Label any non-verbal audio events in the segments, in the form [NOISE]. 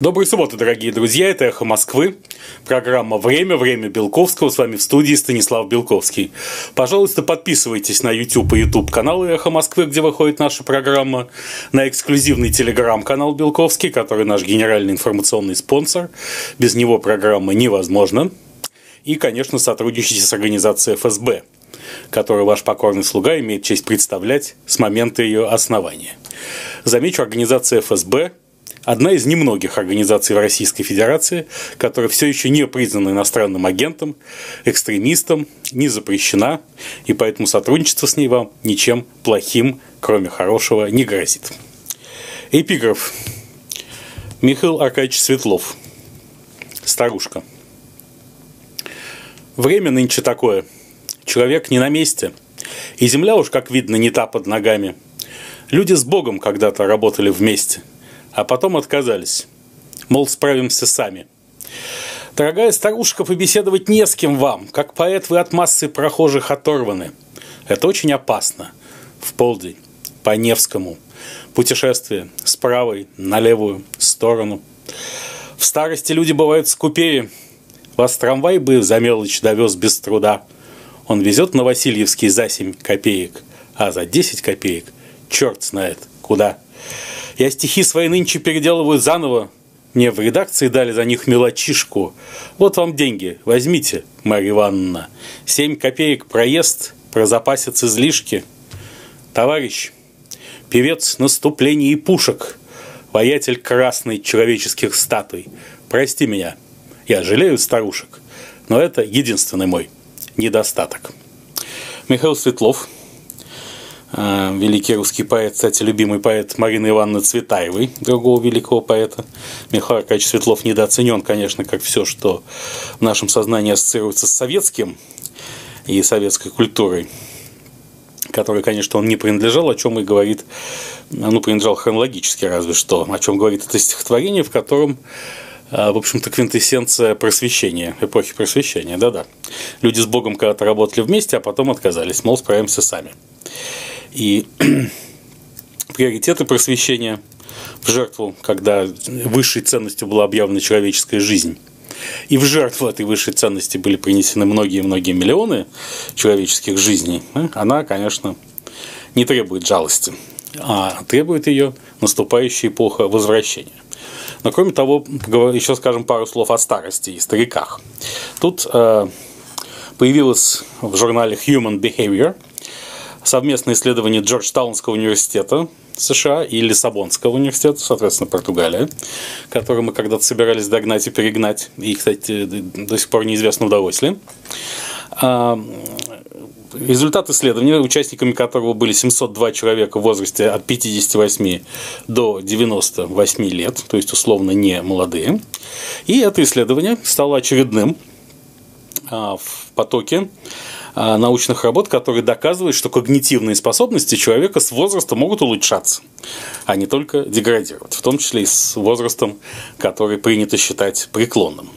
Доброй субботы, дорогие друзья, это «Эхо Москвы», программа «Время», «Время Белковского», с вами в студии Станислав Белковский. Пожалуйста, подписывайтесь на YouTube и YouTube каналы «Эхо Москвы», где выходит наша программа, на эксклюзивный телеграм-канал Белковский, который наш генеральный информационный спонсор. Без него программа невозможна. И, конечно, сотрудничайте с организацией ФСБ, которую ваш покорный слуга имеет честь представлять с момента ее основания. Замечу, организация ФСБ – одна из немногих организаций в Российской Федерации, которая все еще не признана иностранным агентом, экстремистом, не запрещена, и поэтому сотрудничество с ней вам ничем плохим, кроме хорошего, не грозит. Эпиграф. Михаил Аркадьевич Светлов. Старушка. Время нынче такое. Человек не на месте. И земля уж, как видно, не та под ногами. Люди с Богом когда-то работали вместе – а потом отказались. Мол, справимся сами. Дорогая старушка, побеседовать не с кем вам. Как поэт вы от массы прохожих оторваны. Это очень опасно. В полдень. По Невскому. Путешествие с правой на левую сторону. В старости люди бывают скупее. Вас трамвай бы за мелочь довез без труда. Он везет на Васильевский за 7 копеек, а за 10 копеек черт знает куда. Я стихи свои нынче переделываю заново. Мне в редакции дали за них мелочишку. Вот вам деньги, возьмите, Марья Ивановна. Семь копеек проезд, прозапасец излишки. Товарищ, певец наступлений и пушек, воятель красный человеческих статуй. Прости меня, я жалею старушек, но это единственный мой недостаток. Михаил Светлов – великий русский поэт, кстати, любимый поэт Марины Ивановны Цветаевой, другого великого поэта. Михаил Аркадьевич Светлов недооценен, конечно, как все, что в нашем сознании ассоциируется с советским и советской культурой, которой, конечно, он не принадлежал, о чем и говорит, ну, принадлежал хронологически разве что, о чем говорит это стихотворение, в котором а, в общем-то, квинтэссенция просвещения, эпохи просвещения, да-да. Люди с Богом когда-то работали вместе, а потом отказались, мол, справимся сами. И [CLEARS THROAT] приоритеты просвещения в жертву, когда высшей ценностью была объявлена человеческая жизнь. И в жертву этой высшей ценности были принесены многие-многие миллионы человеческих жизней. Она, конечно, не требует жалости, а требует ее наступающая эпоха возвращения. Но кроме того, еще скажем пару слов о старости и стариках. Тут э, появилось в журнале Human Behavior – совместное исследование Джорджтаунского университета США и Лиссабонского университета, соответственно, Португалия, который мы когда-то собирались догнать и перегнать, и, кстати, до сих пор неизвестно удалось ли. А, результат исследования, участниками которого были 702 человека в возрасте от 58 до 98 лет, то есть условно не молодые. И это исследование стало очередным а, в потоке научных работ, которые доказывают, что когнитивные способности человека с возрастом могут улучшаться, а не только деградировать, в том числе и с возрастом, который принято считать преклонным.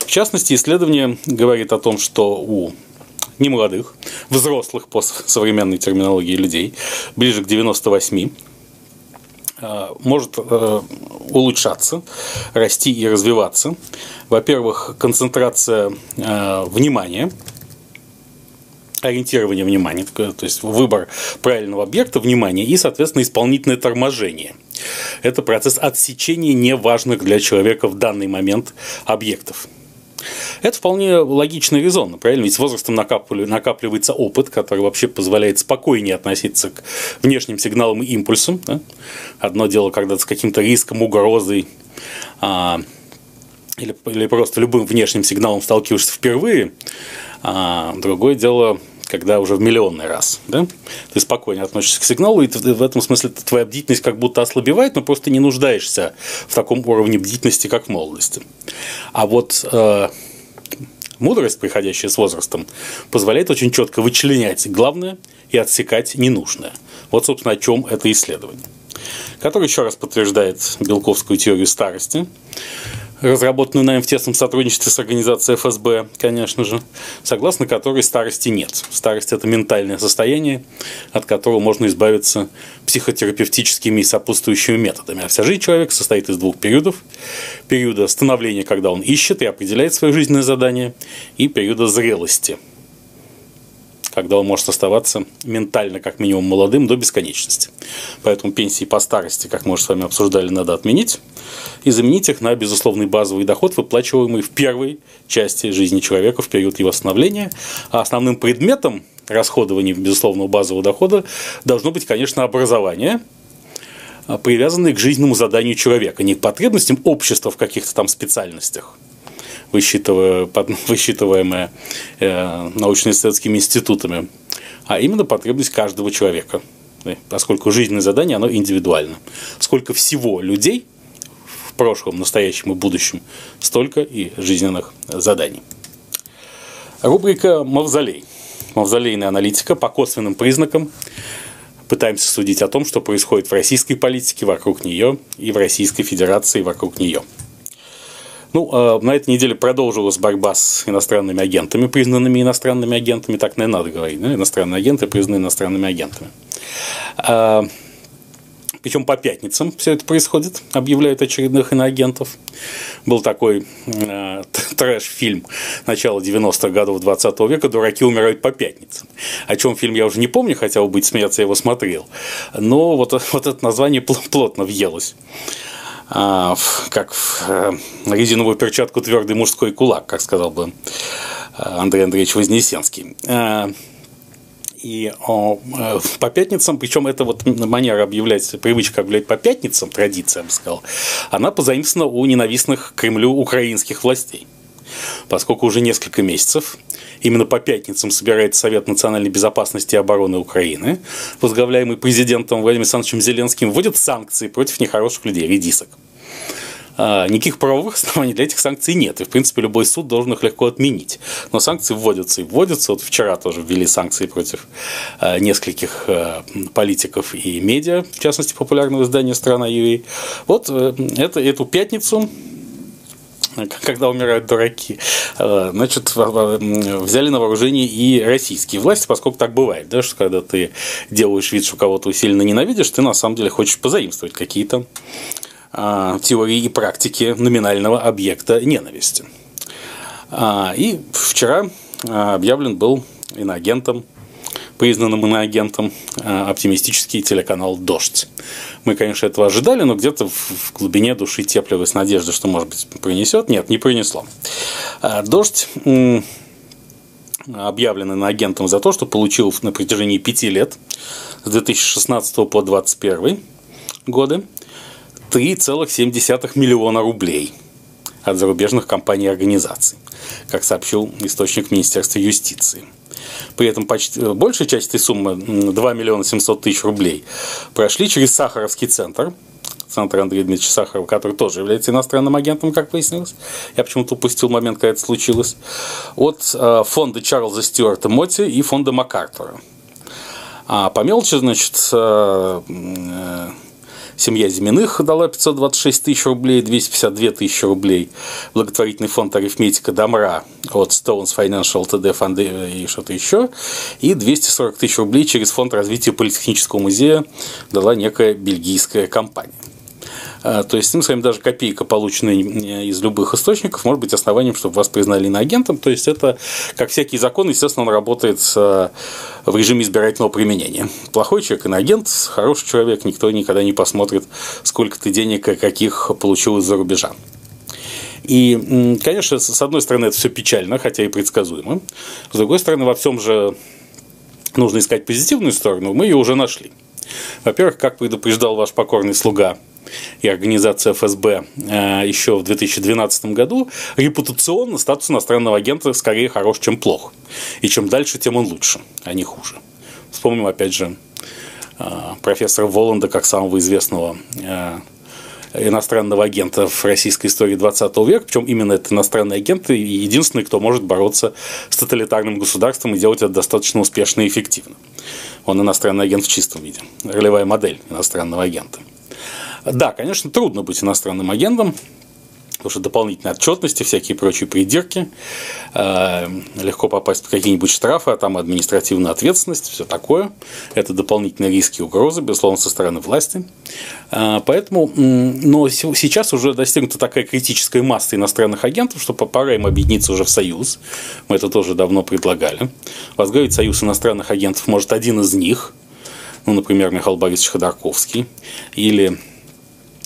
В частности, исследование говорит о том, что у немолодых, взрослых по современной терминологии людей, ближе к 98, а, может э, улучшаться, расти и развиваться. Во-первых, концентрация э, внимания – ориентирование внимания, то есть выбор правильного объекта внимания и, соответственно, исполнительное торможение. Это процесс отсечения неважных для человека в данный момент объектов. Это вполне логично и резонно, правильно? Ведь с возрастом накапливается опыт, который вообще позволяет спокойнее относиться к внешним сигналам и импульсам. Да? Одно дело, когда с каким-то риском, угрозой, а, или, или просто любым внешним сигналом сталкиваешься впервые, а другое дело когда уже в миллионный раз, да, ты спокойно относишься к сигналу, и в этом смысле твоя бдительность как будто ослабевает, но просто не нуждаешься в таком уровне бдительности, как в молодости. А вот э, мудрость, приходящая с возрастом, позволяет очень четко вычленять главное и отсекать ненужное. Вот, собственно, о чем это исследование, которое еще раз подтверждает белковскую теорию старости, разработанную нами в тесном сотрудничестве с организацией ФСБ, конечно же, согласно которой старости нет. Старость – это ментальное состояние, от которого можно избавиться психотерапевтическими и сопутствующими методами. А вся жизнь человека состоит из двух периодов. Периода становления, когда он ищет и определяет свое жизненное задание, и периода зрелости – когда он может оставаться ментально как минимум молодым до бесконечности. Поэтому пенсии по старости, как мы уже с вами обсуждали, надо отменить и заменить их на безусловный базовый доход, выплачиваемый в первой части жизни человека в период его становления. А основным предметом расходования безусловного базового дохода должно быть, конечно, образование, привязанное к жизненному заданию человека, не к потребностям общества в каких-то там специальностях, [LAUGHS] высчитываемая э, научно-исследовательскими институтами, а именно потребность каждого человека. Поскольку жизненное задание, оно индивидуально. Сколько всего людей в прошлом, настоящем и будущем, столько и жизненных заданий. Рубрика «Мавзолей». Мавзолейная аналитика по косвенным признакам пытаемся судить о том, что происходит в российской политике вокруг нее и в Российской Федерации вокруг нее. Ну, а, на этой неделе продолжилась борьба с иностранными агентами, признанными иностранными агентами, так, наверное, надо говорить, да? иностранные агенты признаны иностранными агентами. А, Причем по пятницам все это происходит, объявляют очередных иноагентов. Был такой э, [LAUGHS] трэш-фильм начала 90-х годов 20 века «Дураки умирают по пятницам». О чем фильм я уже не помню, хотя бы быть смеяться я его смотрел. Но вот, [LAUGHS] вот это название плотно въелось. А, как в э, резиновую перчатку твердый мужской кулак, как сказал бы э, Андрей Андреевич Вознесенский. А, и о, э, по пятницам, причем это вот манера объявлять, привычка объявлять по пятницам, традиция, я бы сказал, она позаимствована у ненавистных Кремлю украинских властей. Поскольку уже несколько месяцев именно по пятницам собирается Совет национальной безопасности и обороны Украины, возглавляемый президентом Владимиром Александровичем Зеленским, вводит санкции против нехороших людей, редисок. А, никаких правовых оснований для этих санкций нет. И, в принципе, любой суд должен их легко отменить. Но санкции вводятся и вводятся. Вот вчера тоже ввели санкции против а, нескольких а, политиков и медиа, в частности, популярного издания «Страна ЮИ». Вот э, это, эту пятницу [LAUGHS] когда умирают дураки, значит, взяли на вооружение и российские власти, поскольку так бывает, да, что когда ты делаешь вид, что кого-то сильно ненавидишь, ты на самом деле хочешь позаимствовать какие-то а, теории и практики номинального объекта ненависти. А, и вчера а, объявлен был иноагентом, признанным иноагентом, оптимистический телеканал «Дождь». Мы, конечно, этого ожидали, но где-то в глубине души теплилась надежда, что, может быть, принесет. Нет, не принесло. «Дождь» объявлен иноагентом за то, что получил на протяжении пяти лет с 2016 по 2021 годы 3,7 миллиона рублей от зарубежных компаний и организаций, как сообщил источник Министерства юстиции. При этом почти, большая часть этой суммы, 2 миллиона 700 тысяч рублей, прошли через Сахаровский центр, центр Андрея Дмитриевича Сахарова, который тоже является иностранным агентом, как выяснилось. Я почему-то упустил момент, когда это случилось. От э, фонда Чарльза Стюарта Мотти и фонда МакАртура. А по мелочи, значит, э, э, Семья Зиминых дала 526 тысяч рублей, 252 тысячи рублей. Благотворительный фонд «Арифметика Домра» от Stones Financial TD Fund и что-то еще. И 240 тысяч рублей через фонд развития политехнического музея дала некая бельгийская компания. А, то есть, мы с вами даже копейка, полученная из любых источников, может быть основанием, чтобы вас признали иноагентом. То есть, это, как всякий закон, естественно, он работает в режиме избирательного применения. Плохой человек – иноагент, хороший человек – никто никогда не посмотрит, сколько ты денег и каких получил из-за рубежа. И, конечно, с одной стороны, это все печально, хотя и предсказуемо. С другой стороны, во всем же нужно искать позитивную сторону, мы ее уже нашли. Во-первых, как предупреждал ваш покорный слуга и организация ФСБ э, еще в 2012 году, репутационно статус иностранного агента скорее хорош, чем плох. И чем дальше, тем он лучше, а не хуже. Вспомним, опять же, э, профессора Воланда, как самого известного э, иностранного агента в российской истории 20 века, причем именно этот иностранный агент единственный, кто может бороться с тоталитарным государством и делать это достаточно успешно и эффективно. Он иностранный агент в чистом виде, ролевая модель иностранного агента. Да, конечно, трудно быть иностранным агентом, Потому что дополнительные отчетности, всякие прочие придирки, э, легко попасть под какие-нибудь штрафы, а там административная ответственность, все такое. Это дополнительные риски и угрозы, безусловно, со стороны власти. Э, поэтому, но сейчас уже достигнута такая критическая масса иностранных агентов, что пора им объединиться уже в союз. Мы это тоже давно предлагали. Возглавить союз иностранных агентов может один из них, ну, например, Михаил Борисович Ходорковский, или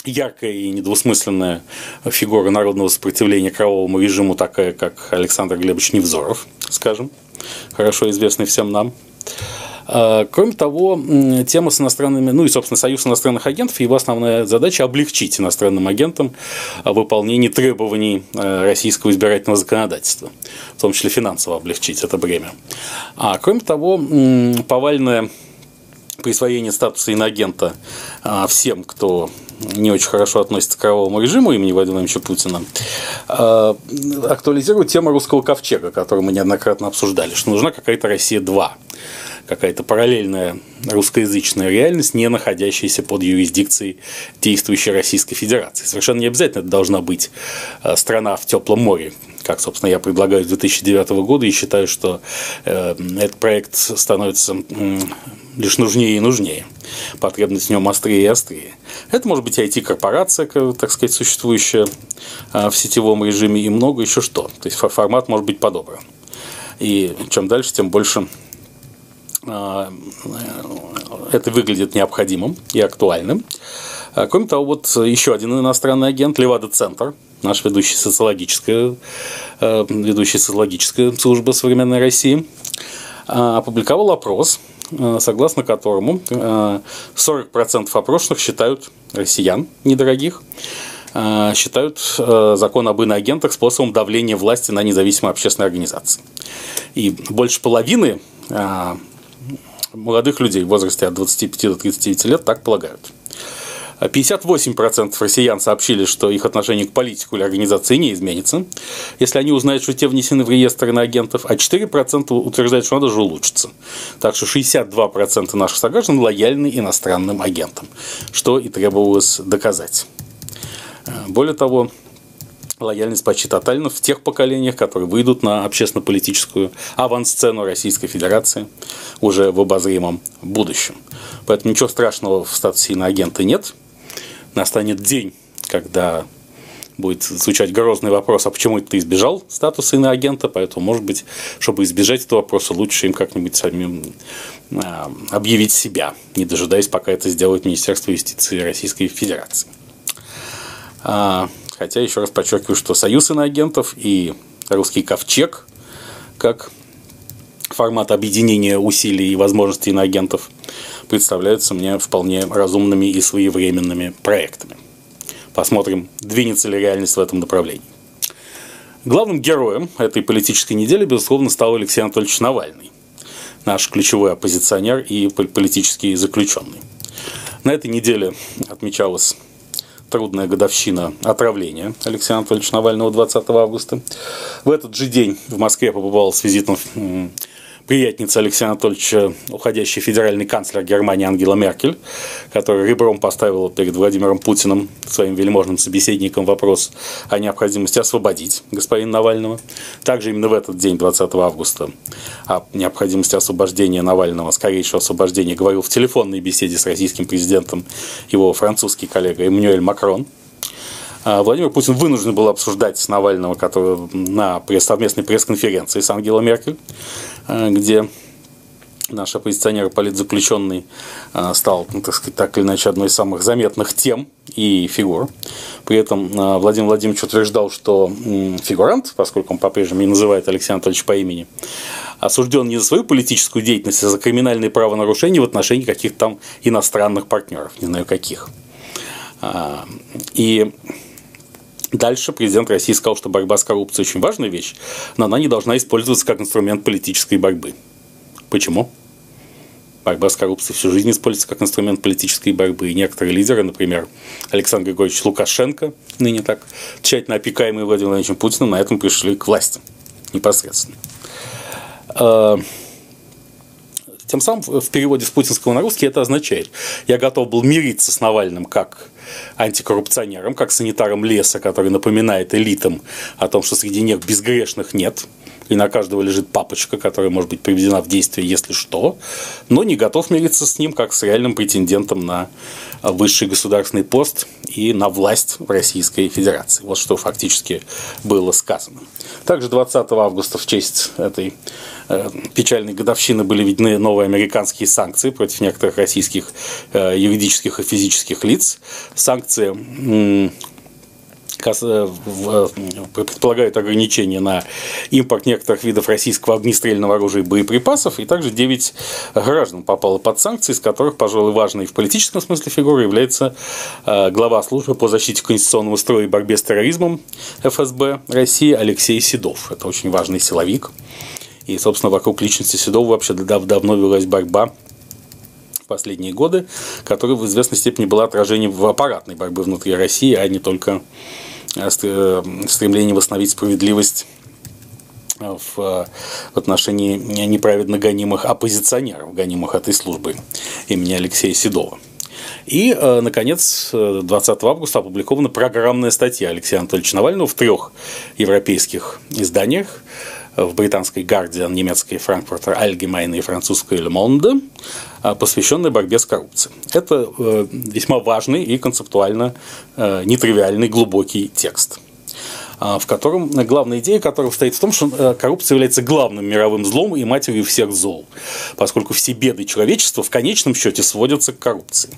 яркая и недвусмысленная фигура народного сопротивления кровавому режиму, такая как Александр Глебович Невзоров, скажем, хорошо известный всем нам. А, кроме того, тема с иностранными, ну и, собственно, союз иностранных агентов, его основная задача – облегчить иностранным агентам выполнение требований а, российского избирательного законодательства, в том числе финансово облегчить это бремя. А кроме того, повальное присвоение статуса иноагента а, всем, кто не очень хорошо относится к кровавому режиму имени Владимира Владимировича Путина, а, актуализирует тему русского ковчега, которую мы неоднократно обсуждали, что нужна какая-то Россия-2, какая-то параллельная русскоязычная реальность, не находящаяся под юрисдикцией действующей Российской Федерации. Совершенно не обязательно это должна быть а, страна в теплом море, как, собственно, я предлагаю с 2009 года, и считаю, что э, этот проект становится лишь нужнее и нужнее. Потребность в нем острее и острее. Это может быть IT-корпорация, так сказать, существующая а, в сетевом режиме и много еще что. То есть формат может быть подобран. И чем дальше, тем больше а, это выглядит необходимым и актуальным. А, кроме того, вот еще один иностранный агент, Левада-центр, наш ведущий социологическая, ведущая социологическая служба современной России, опубликовал опрос, Э, согласно которому 40% э, опрошенных считают россиян недорогих, э, считают закон об иноагентах способом давления власти на независимые общественные организации. И больше половины молодых людей в возрасте от 25 до 39 лет так полагают. 58% россиян сообщили, что их отношение к политику или организации не изменится, если они узнают, что те внесены в реестр иноагентов, а 4% утверждают, что надо же улучшиться. Так что 62% наших сограждан лояльны иностранным агентам, что и требовалось доказать. Более того, лояльность почти тотальна в тех поколениях, которые выйдут на общественно-политическую авансцену Российской Федерации уже в обозримом будущем. Поэтому ничего страшного в статусе иноагента нет – настанет день, когда будет звучать грозный вопрос, а почему ты избежал статуса иноагента, поэтому, может быть, чтобы избежать этого вопроса, лучше им как-нибудь самим а, объявить себя, не дожидаясь, пока это сделает Министерство юстиции Российской Федерации. А, хотя, еще раз подчеркиваю, что союз иноагентов и русский ковчег, как формат объединения усилий и возможностей иноагентов – представляются мне вполне разумными и своевременными проектами. Посмотрим, двинется ли реальность в этом направлении. Главным героем этой политической недели, безусловно, стал Алексей Анатольевич Навальный, наш ключевой оппозиционер и политический заключенный. На этой неделе отмечалась трудная годовщина отравления Алексея Анатольевича Навального 20 августа. В этот же день в Москве побывал с визитом приятница Алексея Анатольевича, уходящий федеральный канцлер Германии Ангела Меркель, которая ребром поставила перед Владимиром Путиным, своим вельможным собеседником, вопрос о необходимости освободить господина Навального. Также именно в этот день, 20 августа, о необходимости освобождения Навального, скорейшего освобождения, говорил в телефонной беседе с российским президентом его французский коллега Эммануэль Макрон – а, Владимир Путин вынужден был обсуждать с Навального который, на совместной пресс-конференции с Ангелой Меркель, где наш оппозиционер политзаключенный а, стал, ну, так сказать, так или иначе, одной из самых заметных тем и фигур. При этом Владимир Владимирович утверждал, что фигурант, поскольку он по-прежнему не называет Алексея Анатольевича по имени, осужден не за свою политическую деятельность, а за криминальные правонарушения в отношении каких-то там иностранных партнеров, не знаю каких. И Дальше президент России сказал, что борьба с коррупцией очень важная вещь, но она не должна использоваться как инструмент политической борьбы. Почему? Борьба с коррупцией всю жизнь используется как инструмент политической борьбы. И некоторые лидеры, например, Александр Григорьевич Лукашенко, ныне так тщательно опекаемый Владимиром Владимировичем Путиным, на этом пришли к власти непосредственно. А, Тем самым в переводе с путинского на русский это означает, я готов был мириться с Навальным как антикоррупционером, как санитаром леса, который напоминает элитам о том, что среди них безгрешных нет, и на каждого лежит папочка, которая может быть приведена в действие, если что, но не готов мириться с ним как с реальным претендентом на высший государственный пост и на власть в Российской Федерации. Вот что фактически было сказано. Также 20 августа в честь этой печальной годовщины были введены новые американские санкции против некоторых российских э, юридических и физических лиц. Санкции Э, э, предполагают ограничения на импорт некоторых видов российского огнестрельного оружия и боеприпасов, и также 9 граждан попало под санкции, из которых, пожалуй, важной в политическом смысле фигурой является э, глава службы по защите конституционного строя и борьбе с терроризмом ФСБ России Алексей Седов. Это очень важный силовик. И, собственно, вокруг личности Седова вообще давно велась борьба последние годы, которая в известной степени была отражением в аппаратной борьбы внутри России, а не только Э, э, стремление восстановить справедливость э, в отношении неправедно гонимых оппозиционеров, гонимых этой службы имени Алексея Седова. И, наконец, 20 августа опубликована программная статья Алексея Анатольевича Навального в трех европейских изданиях в британской Guardian, немецкой Frankfurter Allgemeine и французской Le Monde, посвященной борьбе с коррупцией. Это э, весьма важный и концептуально э, нетривиальный глубокий текст в котором главная идея которого стоит в том, что э, коррупция является главным мировым злом и матерью всех зол, поскольку все беды человечества в конечном счете сводятся к коррупции.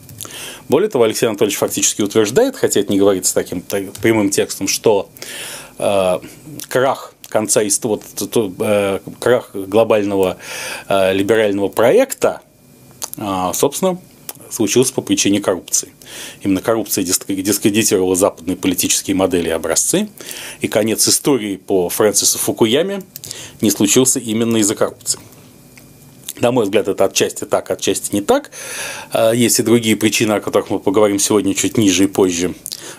Более того, Алексей Анатольевич фактически утверждает, хотя это не говорится таким прямым текстом, что э, крах конца вот, э, крах глобального э, либерального проекта, э, собственно, случился по причине коррупции. Именно коррупция дискредитировала западные политические модели и образцы, и конец истории по Фрэнсису Фукуяме не случился именно из-за коррупции. На мой взгляд, это отчасти так, отчасти не так. Есть и другие причины, о которых мы поговорим сегодня чуть ниже и позже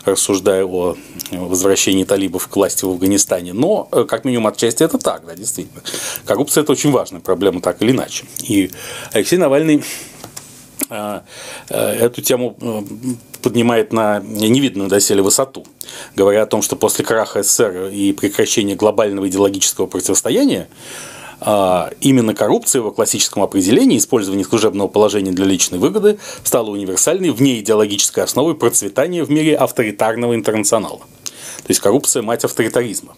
рассуждая о возвращении талибов к власти в Афганистане. Но, э, как минимум, отчасти это так, да, действительно. Коррупция – это очень важная проблема, так или иначе. И Алексей Навальный э, э, эту тему поднимает на невиданную доселе высоту, говоря о том, что после краха СССР и прекращения глобального идеологического противостояния а, именно коррупция в классическом определении использование служебного положения для личной выгоды стала универсальной вне идеологической основой процветания в мире авторитарного интернационала. То есть коррупция – мать авторитаризма.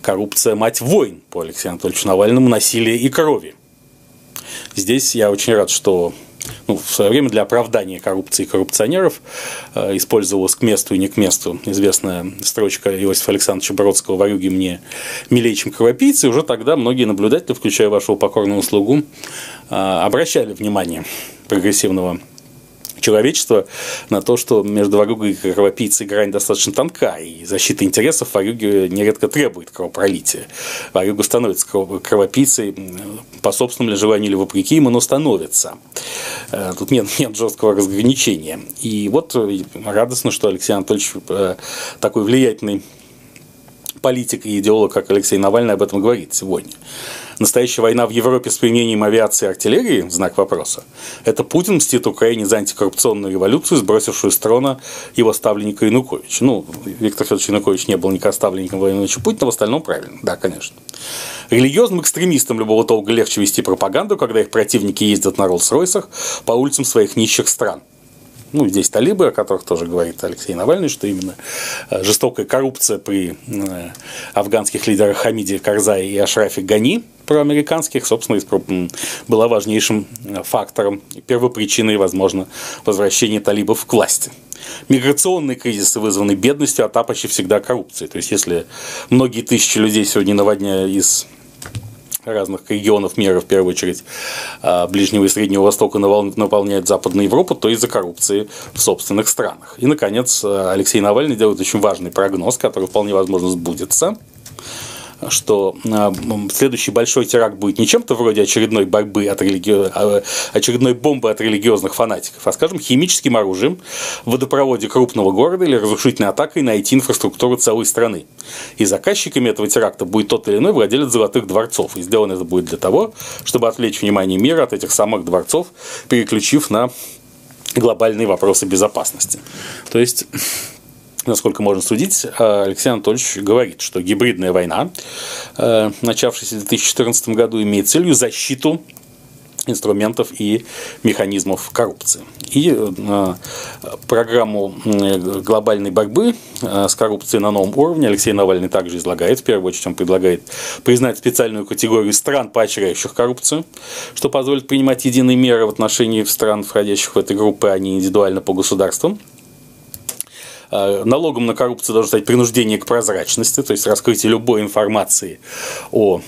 Коррупция – мать войн, по Алексею Анатольевичу Навальному, насилия и крови. Здесь я очень рад, что ну, в свое время для оправдания коррупции и коррупционеров э, использовалась к месту и не к месту известная строчка Иосифа Александровича Бродского «Ворюги мне милее, чем кровопийцы». Уже тогда многие наблюдатели, включая вашего покорного слугу, э, обращали внимание прогрессивного человечества на то, что между Варюгой и кровопийцей грань достаточно тонка, и защита интересов Варюги нередко требует кровопролития. Варюга становится кровопийцей по собственному желанию или вопреки ему, но становится. Э, тут нет, [LAUGHS] нет жесткого разграничения. И вот э, радостно, что Алексей Анатольевич э, такой влиятельный политик и идеолог, как Алексей Навальный, об этом говорит сегодня. Настоящая война в Европе с применением авиации и артиллерии? Знак вопроса. Это Путин мстит Украине за антикоррупционную революцию, сбросившую с трона его ставленника Януковича. Ну, Виктор Федорович Янукович не был никогда ставленником Владимира Путина, в остальном правильно. Да, конечно. Религиозным экстремистам любого толка легче вести пропаганду, когда их противники ездят на Роллс-Ройсах по улицам своих нищих стран ну, здесь талибы, о которых тоже говорит Алексей Навальный, что именно э, жестокая коррупция при э, афганских лидерах Хамиде Карзае и Ашрафе Гани проамериканских, собственно, была важнейшим э, фактором первопричиной, возможно, возвращения талибов к власти. Миграционные кризисы вызваны бедностью, а та почти всегда коррупцией. То есть, если многие тысячи людей сегодня на из разных регионов мира, в первую очередь а, Ближнего и Среднего Востока, наполняет Западную Европу, то из-за коррупции в собственных странах. И, наконец, Алексей Навальный делает очень важный прогноз, который вполне возможно сбудется. Что а, следующий большой теракт будет не чем-то вроде очередной борьбы от религи... А, очередной бомбы от религиозных фанатиков, а, скажем, химическим оружием в водопроводе крупного города или разрушительной атакой на IT-инфраструктуру целой страны. И заказчиками этого теракта будет тот или иной владелец золотых дворцов. И сделано это будет для того, чтобы отвлечь внимание мира от этих самых дворцов, переключив на глобальные вопросы безопасности. То есть насколько можно судить, э, Алексей Анатольевич говорит, что гибридная война, э, начавшаяся в 2014 году, имеет целью защиту инструментов и механизмов коррупции. И э, программу глобальной борьбы с коррупцией на новом уровне Алексей Навальный также излагает. В первую очередь он предлагает признать специальную категорию стран, поощряющих коррупцию, что позволит принимать единые меры в отношении стран, входящих в этой группы, а не индивидуально по государствам. Э, налогом на коррупцию должно стать принуждение к прозрачности, то есть раскрытие любой информации о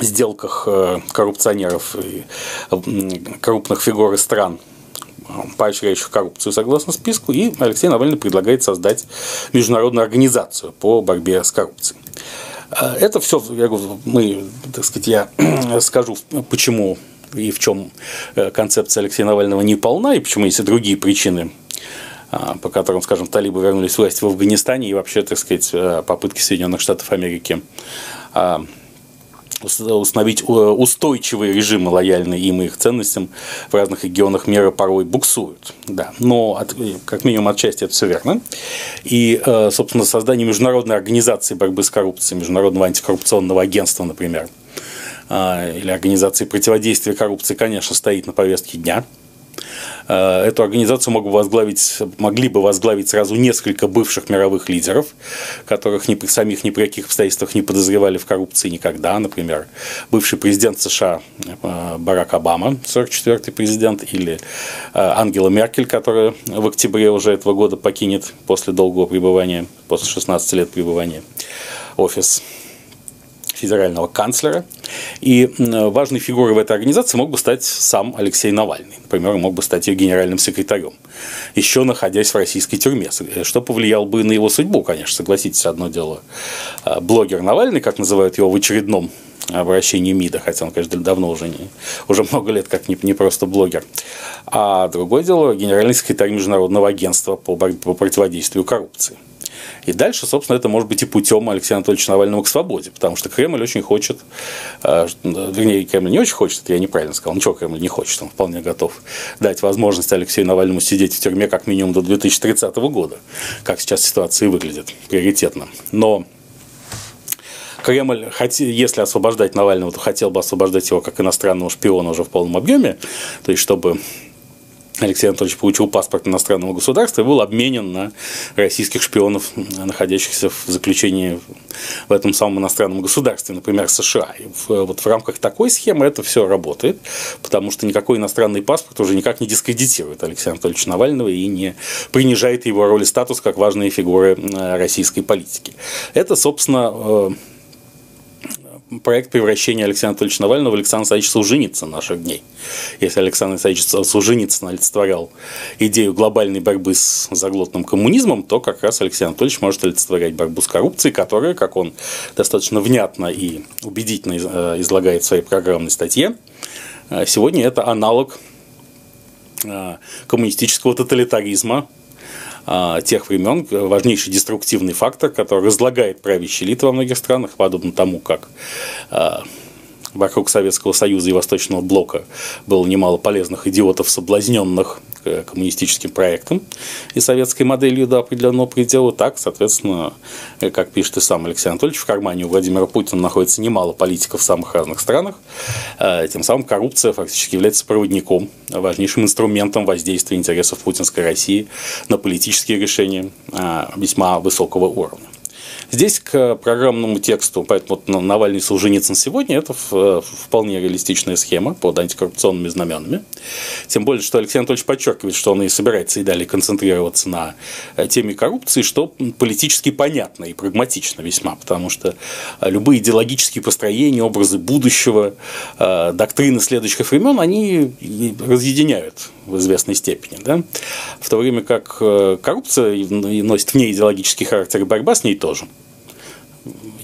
сделках э, коррупционеров и крупных фигур стран, поощряющих коррупцию согласно списку, и Алексей Навальный предлагает создать международную организацию по борьбе с коррупцией. Э, это все, я говорю, мы, так сказать, я [CLEARS THROAT] скажу, почему и в чем концепция Алексея Навального не полна, и почему есть и другие причины по которым, скажем, талибы вернулись в власть в Афганистане и вообще, так сказать, э, попытки Соединенных Штатов Америки а, установить э, устойчивые режимы, лояльные им и их ценностям в разных регионах мира порой буксуют. Да. Но от, э, как минимум отчасти это все верно. И, собственно, создание международной организации борьбы с коррупцией, международного антикоррупционного агентства, например, а, или организации противодействия коррупции, конечно, стоит на повестке дня. Э, эту организацию могу возглавить, могли бы возглавить сразу несколько бывших мировых лидеров, которых ни, самих ни при каких обстоятельствах не подозревали в коррупции никогда. Например, бывший президент США э, Барак Обама, 44-й президент, или э, Ангела Меркель, которая в октябре уже этого года покинет после долгого пребывания, после 16 лет пребывания офис федерального канцлера. И важной фигурой в этой организации мог бы стать сам Алексей Навальный. Например, мог бы стать ее генеральным секретарем, еще находясь в российской тюрьме, что повлияло бы на его судьбу, конечно, согласитесь, одно дело. А, блогер Навальный, как называют его в очередном обращении МИДа, хотя он, конечно, давно уже не, уже много лет как не, не просто блогер. А другое дело генеральный секретарь Международного агентства по, борьбе, по противодействию коррупции. И дальше, собственно, это может быть и путем Алексея Анатольевича Навального к свободе, потому что Кремль очень хочет, э, вернее, Кремль не очень хочет, это я неправильно сказал, ничего Кремль не хочет, он вполне готов дать возможность Алексею Навальному сидеть в тюрьме как минимум до 2030 года, как сейчас ситуация выглядит приоритетно. Но Кремль, если освобождать Навального, то хотел бы освобождать его как иностранного шпиона уже в полном объеме, то есть чтобы Алексей Анатольевич получил паспорт иностранного государства и был обменен на российских шпионов, находящихся в заключении в этом самом иностранном государстве, например, США. И в, вот в рамках такой схемы это все работает, потому что никакой иностранный паспорт уже никак не дискредитирует Алексея Анатольевича Навального и не принижает его роль и статус как важные фигуры э, российской политики. Это, собственно, э, проект превращения Алексея Анатольевича Навального в Александра Александровича Солженицына наших дней. Если Александр Александрович Солженицын олицетворял идею глобальной борьбы с заглотным коммунизмом, то как раз Алексей Анатольевич может олицетворять борьбу с коррупцией, которая, как он достаточно внятно и убедительно э, излагает в своей программной статье, э, сегодня это аналог э, коммунистического тоталитаризма, тех времен важнейший деструктивный фактор, который разлагает правящие элиты во многих странах, подобно тому, как а, вокруг Советского Союза и Восточного Блока было немало полезных идиотов, соблазненных коммунистическим проектом и советской моделью до определенного предела, так, соответственно, как пишет и сам Алексей Анатольевич, в кармане у Владимира Путина находится немало политиков в самых разных странах. Э, тем самым коррупция фактически является проводником, важнейшим инструментом воздействия интересов путинской России на политические решения э, весьма высокого уровня. Здесь к программному тексту, поэтому вот Навальный Солженицын сегодня это вполне реалистичная схема под антикоррупционными знаменами. Тем более, что Алексей Анатольевич подчеркивает, что он и собирается и далее концентрироваться на э, теме коррупции, что политически понятно и прагматично весьма, потому что э, любые идеологические построения, образы будущего, э, доктрины следующих времен, они разъединяют в известной степени. Да? В то время как коррупция носит вне идеологический характер и борьба с ней тоже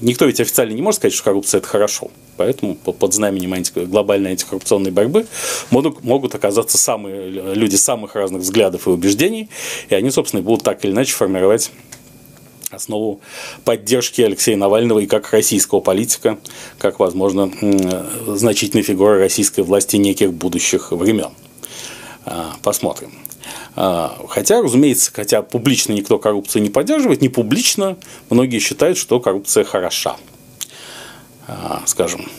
никто ведь официально не может сказать, что коррупция – это хорошо. Поэтому под знаменем глобальной антикоррупционной борьбы могут, оказаться самые, люди самых разных взглядов и убеждений, и они, собственно, будут так или иначе формировать основу поддержки Алексея Навального и как российского политика, как, возможно, значительной фигуры российской власти неких будущих времен. А, посмотрим. А, хотя, разумеется, хотя публично никто коррупцию не поддерживает, не публично многие считают, что коррупция хороша. А, скажем,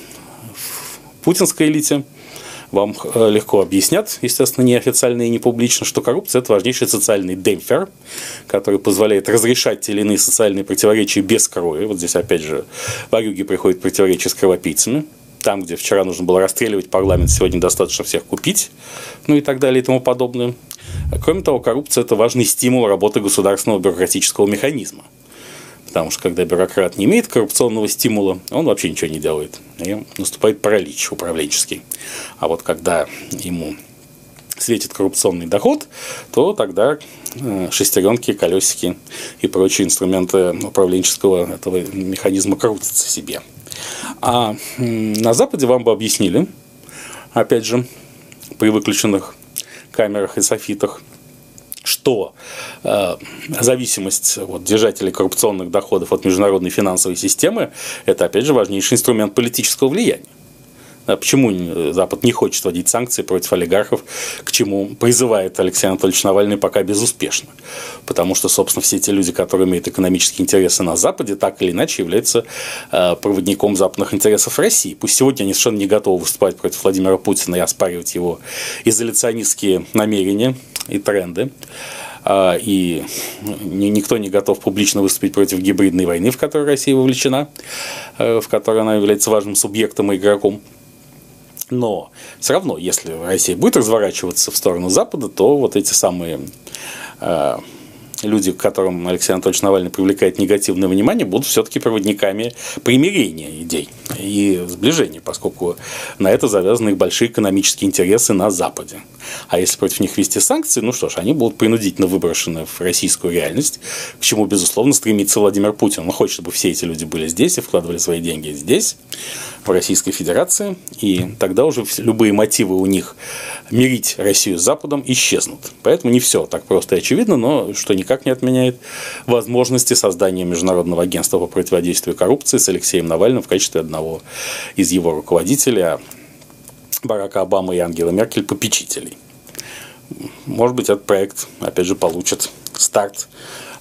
в путинской элите вам э, легко объяснят, естественно, неофициально и не публично, что коррупция – это важнейший социальный демпфер, который позволяет разрешать те или иные социальные противоречия без крови. Вот здесь, опять же, в Арюге приходит противоречие с кровопийцами. Там, где вчера нужно было расстреливать парламент, сегодня достаточно всех купить, ну и так далее и тому подобное. Кроме того, коррупция – это важный стимул работы государственного бюрократического механизма. Потому что когда бюрократ не имеет коррупционного стимула, он вообще ничего не делает. И наступает паралич управленческий. А вот когда ему светит коррупционный доход, то тогда э, шестеренки, колесики и прочие инструменты управленческого этого механизма крутятся себе. А на Западе вам бы объяснили, опять же, при выключенных камерах и софитах, что э, зависимость вот, держателей коррупционных доходов от международной финансовой системы – это, опять же, важнейший инструмент политического влияния. А почему Запад не хочет вводить санкции против олигархов, к чему призывает Алексей Анатольевич Навальный пока безуспешно? Потому что, собственно, все те люди, которые имеют экономические интересы на Западе, так или иначе являются э, проводником западных интересов России. Пусть сегодня они совершенно не готовы выступать против Владимира Путина и оспаривать его изоляционистские намерения и тренды а, и никто не готов публично выступить против гибридной войны, в которой Россия вовлечена, э, в которой она является важным субъектом и игроком. Но все равно, если Россия будет разворачиваться в сторону Запада, то вот эти самые э, люди, к которым Алексей Анатольевич Навальный привлекает негативное внимание, будут все-таки проводниками примирения идей и сближения, поскольку на это завязаны их большие экономические интересы на Западе. А если против них ввести санкции, ну что ж, они будут принудительно выброшены в российскую реальность, к чему, безусловно, стремится Владимир Путин. Он хочет, чтобы все эти люди были здесь и вкладывали свои деньги здесь, в Российской Федерации, и тогда уже любые мотивы у них мирить Россию с Западом исчезнут. Поэтому не все так просто и очевидно, но что никак не отменяет возможности создания Международного агентства по противодействию коррупции с Алексеем Навальным в качестве одного из его руководителей, а Барака Обама и Ангела Меркель попечителей. Может быть, этот проект, опять же, получит старт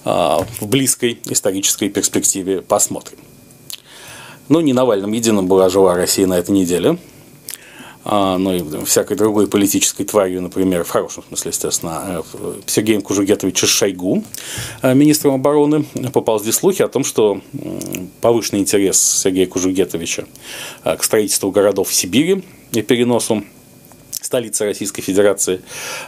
а, в близкой исторической перспективе. Посмотрим. Но не Навальным единым была жила Россия на этой неделе. А, ну и всякой другой политической тварью, например, в хорошем смысле, естественно, э, Сергеем Кужугетовичем Шойгу, э, министром обороны, поползли слухи о том, что повышенный интерес Сергея Кужугетовича э, к строительству городов в Сибири и переносу столица Российской Федерации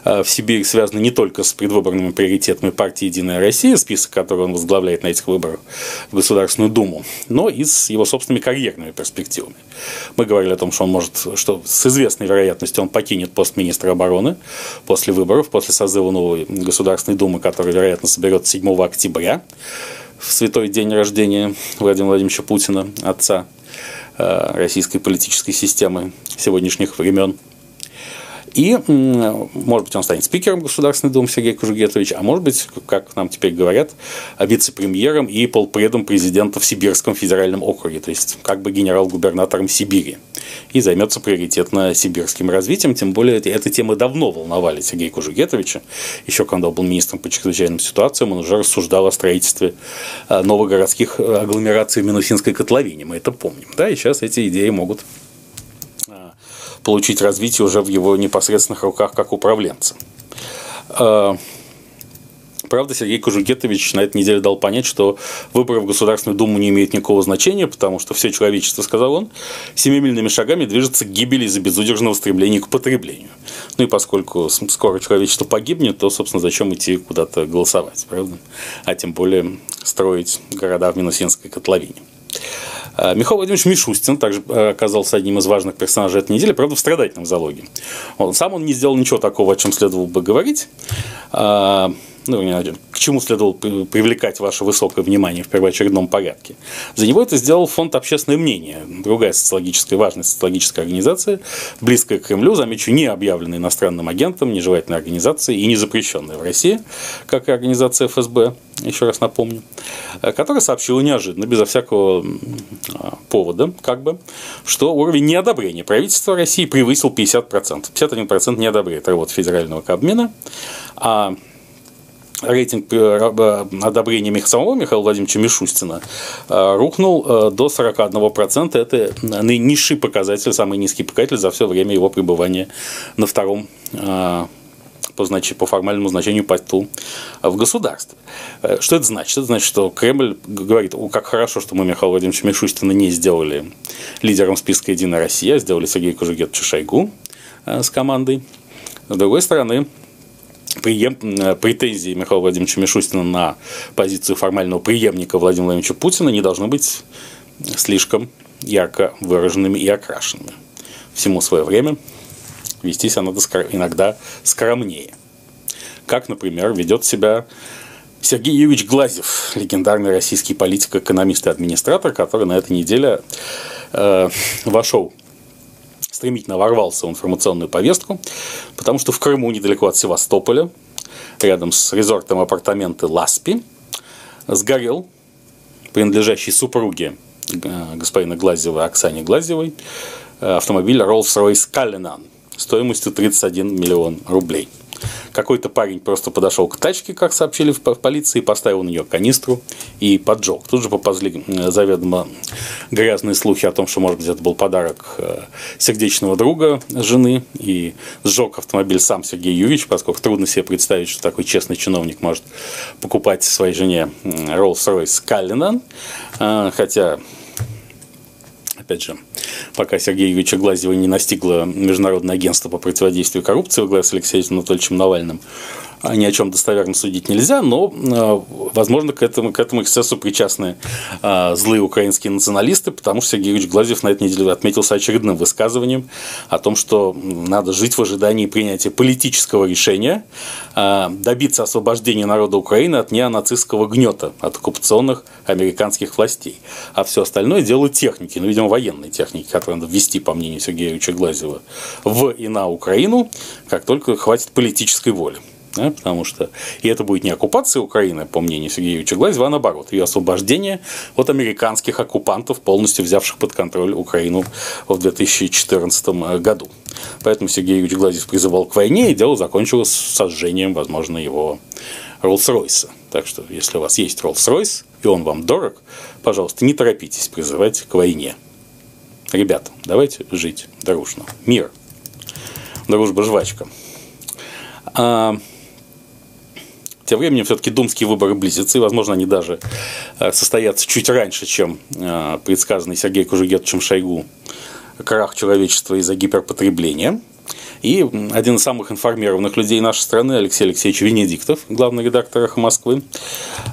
э, в Сибирь связана не только с предвыборными приоритетами партии «Единая Россия», список который он возглавляет на этих выборах в Государственную Думу, но и с его собственными карьерными перспективами. Мы говорили о том, что он может, что с известной вероятностью он покинет пост министра обороны после выборов, после созыва новой Государственной Думы, которая, вероятно, соберется 7 октября, в святой день рождения Владимира Владимировича Путина, отца э, российской политической системы сегодняшних времен – и, может быть, он станет спикером Государственной Думы Сергей Кужугетович, а может быть, как нам теперь говорят, вице-премьером и полпредом президента в Сибирском федеральном округе, то есть как бы генерал-губернатором Сибири. И займется приоритетно сибирским развитием, тем более эта тема давно волновали Сергея Кужугетовича. Еще когда он был министром по чрезвычайным ситуациям, он уже рассуждал о строительстве э, новогородских э, агломераций в Минусинской котловине, мы это помним. Да, и сейчас эти идеи могут получить развитие уже в его непосредственных руках как управленца. А, правда, Сергей Кужугетович на этой неделе дал понять, что выборы в Государственную Думу не имеют никакого значения, потому что все человечество, сказал он, семимильными шагами движется к гибели из-за безудержного стремления к потреблению. Ну и поскольку скоро человечество погибнет, то, собственно, зачем идти куда-то голосовать, правда? А тем более строить города в Минусинской котловине. А, Михаил Владимирович Мишустин также э, оказался одним из важных персонажей этой недели, правда, в страдательном залоге. Он, сам он не сделал ничего такого, о чем следовало бы говорить. Ну, к чему следовало привлекать ваше высокое внимание в первоочередном порядке. За него это сделал фонд «Общественное мнение», другая социологическая, важная социологическая организация, близкая к Кремлю, замечу, не объявленная иностранным агентом, нежелательной организацией и не запрещенная в России, как и организация ФСБ, еще раз напомню, э, которая сообщила неожиданно, безо всякого а, повода, как бы, что уровень неодобрения правительства России превысил 50%. 51% не работу федерального Кабмина, а рейтинг э, одобрения самого Михаила Владимировича Мишустина э, рухнул э, до 41%. Это низший показатель, самый низкий показатель за все время его пребывания на втором по, значит, по формальному значению посту в государстве. Что это значит? Это значит, что Кремль говорит, как хорошо, что мы Михаила Владимировича Мишустина не сделали лидером списка «Единая Россия», а сделали Сергея Кожугетовича Шойгу с командой. С другой стороны. Э, претензии Михаила Владимировича Мишустина на позицию формального преемника Владимира Владимировича Путина не должны быть слишком ярко выраженными и окрашенными. Всему свое время вестись надо иногда скромнее. Как, например, ведет себя Сергей Юрьевич Глазев, легендарный российский политик, экономист и администратор, который на этой неделе э, вошел стремительно ворвался в информационную повестку, потому что в Крыму, недалеко от Севастополя, рядом с резортом апартаменты Ласпи, сгорел принадлежащий супруге э, господина Глазева Оксане Глазевой э, автомобиль Rolls-Royce Cullinan стоимостью 31 миллион рублей – какой-то парень просто подошел к тачке, как сообщили в полиции, поставил на нее канистру и поджег. Тут же поползли заведомо грязные слухи о том, что, может быть, это был подарок э, сердечного друга жены, и сжег автомобиль сам Сергей Юрьевич, поскольку трудно себе представить, что такой честный чиновник может покупать своей жене Rolls-Royce Cullinan, э, хотя опять же, пока Сергея Юрьевича Глазева не настигло Международное агентство по противодействию коррупции во главе с Алексеем Анатольевичем Навальным, ни о чем достоверно судить нельзя, но, э, возможно, к этому, к этому эксцессу причастны э, злые украинские националисты, потому что Сергей Юрьевич Глазьев на этой неделе отметился очередным высказыванием о том, что надо жить в ожидании принятия политического решения, э, добиться освобождения народа Украины от неонацистского гнета, от оккупационных американских властей. А все остальное делают техники, ну, видимо, военные техники, которые надо ввести, по мнению Сергея Юрьевича Глазьева, в и на Украину, как только хватит политической воли. Да, потому что и это будет не оккупация Украины, по мнению Сергея Юрьевича Глазьева, а наоборот, ее освобождение от американских оккупантов, полностью взявших под контроль Украину в 2014 году. Поэтому Сергей Юрьевич Глазьев призывал к войне, и дело закончилось сожжением, возможно, его Роллс-Ройса. Так что, если у вас есть Роллс-Ройс, и он вам дорог, пожалуйста, не торопитесь призывать к войне. Ребята, давайте жить дружно. Мир. Дружба жвачка. А, тем временем все-таки думские выборы близятся, и, возможно, они даже э, состоятся чуть раньше, чем э, предсказанный Сергеем Кужугетовичем Шойгу крах человечества из-за гиперпотребления. И один из самых информированных людей нашей страны, Алексей Алексеевич Венедиктов, главный редактор «Эхо Москвы»,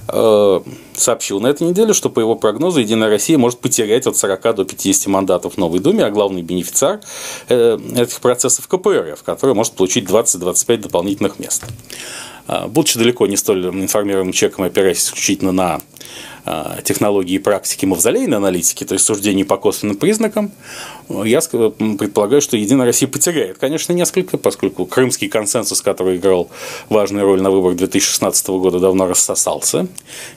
э, сообщил на этой неделе, что по его прогнозу «Единая Россия» может потерять от 40 до 50 мандатов в Новой Думе, а главный бенефициар этих процессов КПРФ, который может получить 20-25 дополнительных мест. А, будучи далеко не столь информированным человеком, опираясь исключительно на а, технологии и практики мавзолейной аналитики, то есть суждений по косвенным признакам, я предполагаю, что Единая Россия потеряет, конечно, несколько, поскольку крымский консенсус, который играл важную роль на выборах 2016 года, давно рассосался.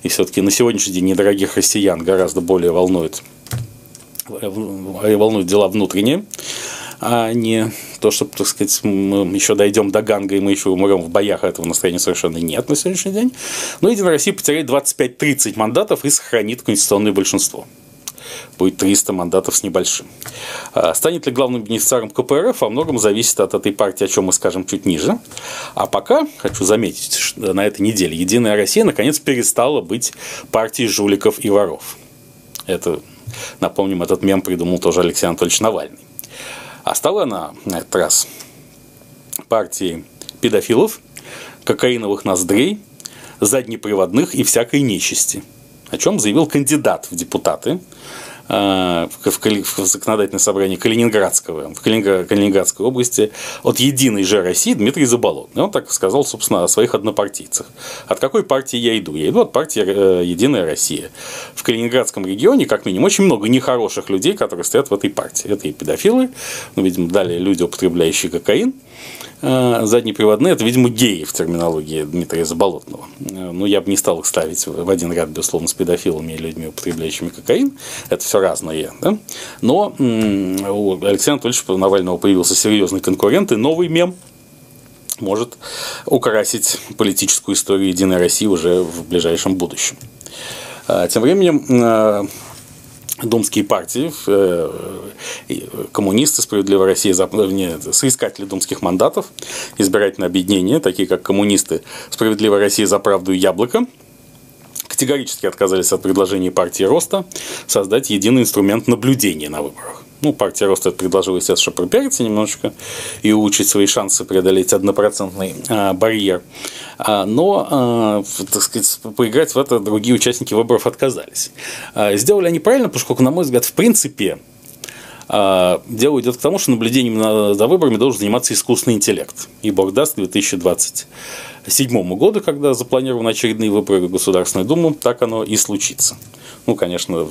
И все-таки на сегодняшний день недорогих россиян гораздо более волнует, э, волнуют дела внутренние а не то, что, так сказать, мы еще дойдем до Ганга, и мы еще умрем в боях, а этого настроения совершенно нет на сегодняшний день. Но Единая Россия потеряет 25-30 мандатов и сохранит конституционное большинство будет 300 мандатов с небольшим. А станет ли главным бенефициаром КПРФ, во многом зависит от этой партии, о чем мы скажем чуть ниже. А пока, хочу заметить, что на этой неделе Единая Россия наконец перестала быть партией жуликов и воров. Это, напомним, этот мем придумал тоже Алексей Анатольевич Навальный. А стала она на этот раз партией педофилов, кокаиновых ноздрей, заднеприводных и всякой нечисти, о чем заявил кандидат в депутаты в, в законодательное собрание Калининградского, в Калининградской области от «Единой же России» Дмитрий Заболотный. Он так сказал, собственно, о своих однопартийцах. От какой партии я иду? Я иду от партии «Единая Россия». В Калининградском регионе, как минимум, очень много нехороших людей, которые стоят в этой партии. Это и педофилы, ну, видимо, далее люди, употребляющие кокаин, заднеприводные – это, видимо, геи в терминологии Дмитрия Заболотного. А, ну, я бы не стал их ставить в один ряд, безусловно, с педофилами и людьми, употребляющими кокаин. Это все разное. Да? Но у Алексея Анатольевича Навального появился серьезный конкурент и новый мем может украсить политическую историю Единой России уже в ближайшем будущем. А, тем временем думские партии, э, коммунисты, Справедливая Россия, нет, соискатели думских мандатов, избирательное объединение, такие как коммунисты, Справедливая Россия за правду и яблоко, категорически отказались от предложения партии Роста создать единый инструмент наблюдения на выборах. Ну, партия Роста предложила, естественно, пропиариться немножечко и улучшить свои шансы преодолеть однопроцентный а, барьер. А, но, а, так сказать, поиграть в это другие участники выборов отказались. Сделали они правильно, поскольку, на мой взгляд, в принципе, дело идет к тому, что наблюдением за выборами должен заниматься искусственный интеллект. И Бог даст 2020. 2007 года, когда запланированы очередные выборы в Государственную Думу, так оно и случится. Ну, конечно,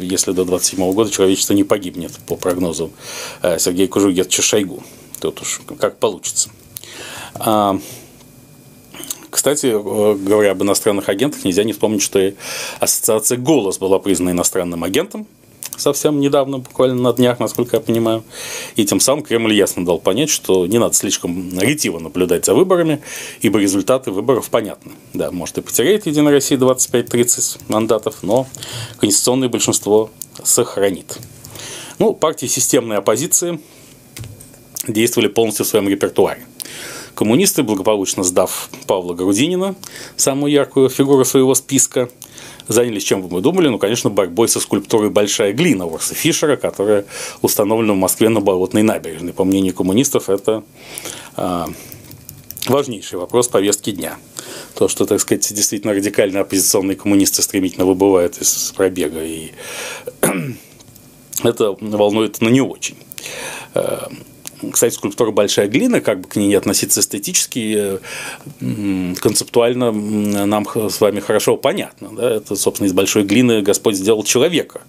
если до 27 года человечество не погибнет, по прогнозу э, Сергея Кужугетча Шойгу. Тут уж как получится. А, кстати, э, говоря об иностранных агентах, нельзя не вспомнить, что ассоциация «Голос» была признана иностранным агентом совсем недавно, буквально на днях, насколько я понимаю. И тем самым Кремль ясно дал понять, что не надо слишком ретиво наблюдать за выборами, ибо результаты выборов понятны. Да, может и потеряет Единая Россия 25-30 мандатов, но конституционное большинство сохранит. Ну, партии системной оппозиции действовали полностью в своем репертуаре. Коммунисты, благополучно сдав Павла Грудинина, самую яркую фигуру своего списка, занялись чем бы мы думали, ну, конечно, борьбой со скульптурой «Большая глина» Орса Фишера, которая установлена в Москве на Болотной набережной. По мнению коммунистов, это а, важнейший вопрос повестки дня. То, что, так сказать, действительно радикально оппозиционные коммунисты стремительно выбывают из пробега, и [CLEARS THROAT] это волнует, но не очень. Кстати, скульптура «Большая глина», как бы к ней не относиться эстетически, э, концептуально нам с вами хорошо понятно. Да? Это, собственно, из большой глины Господь сделал человека.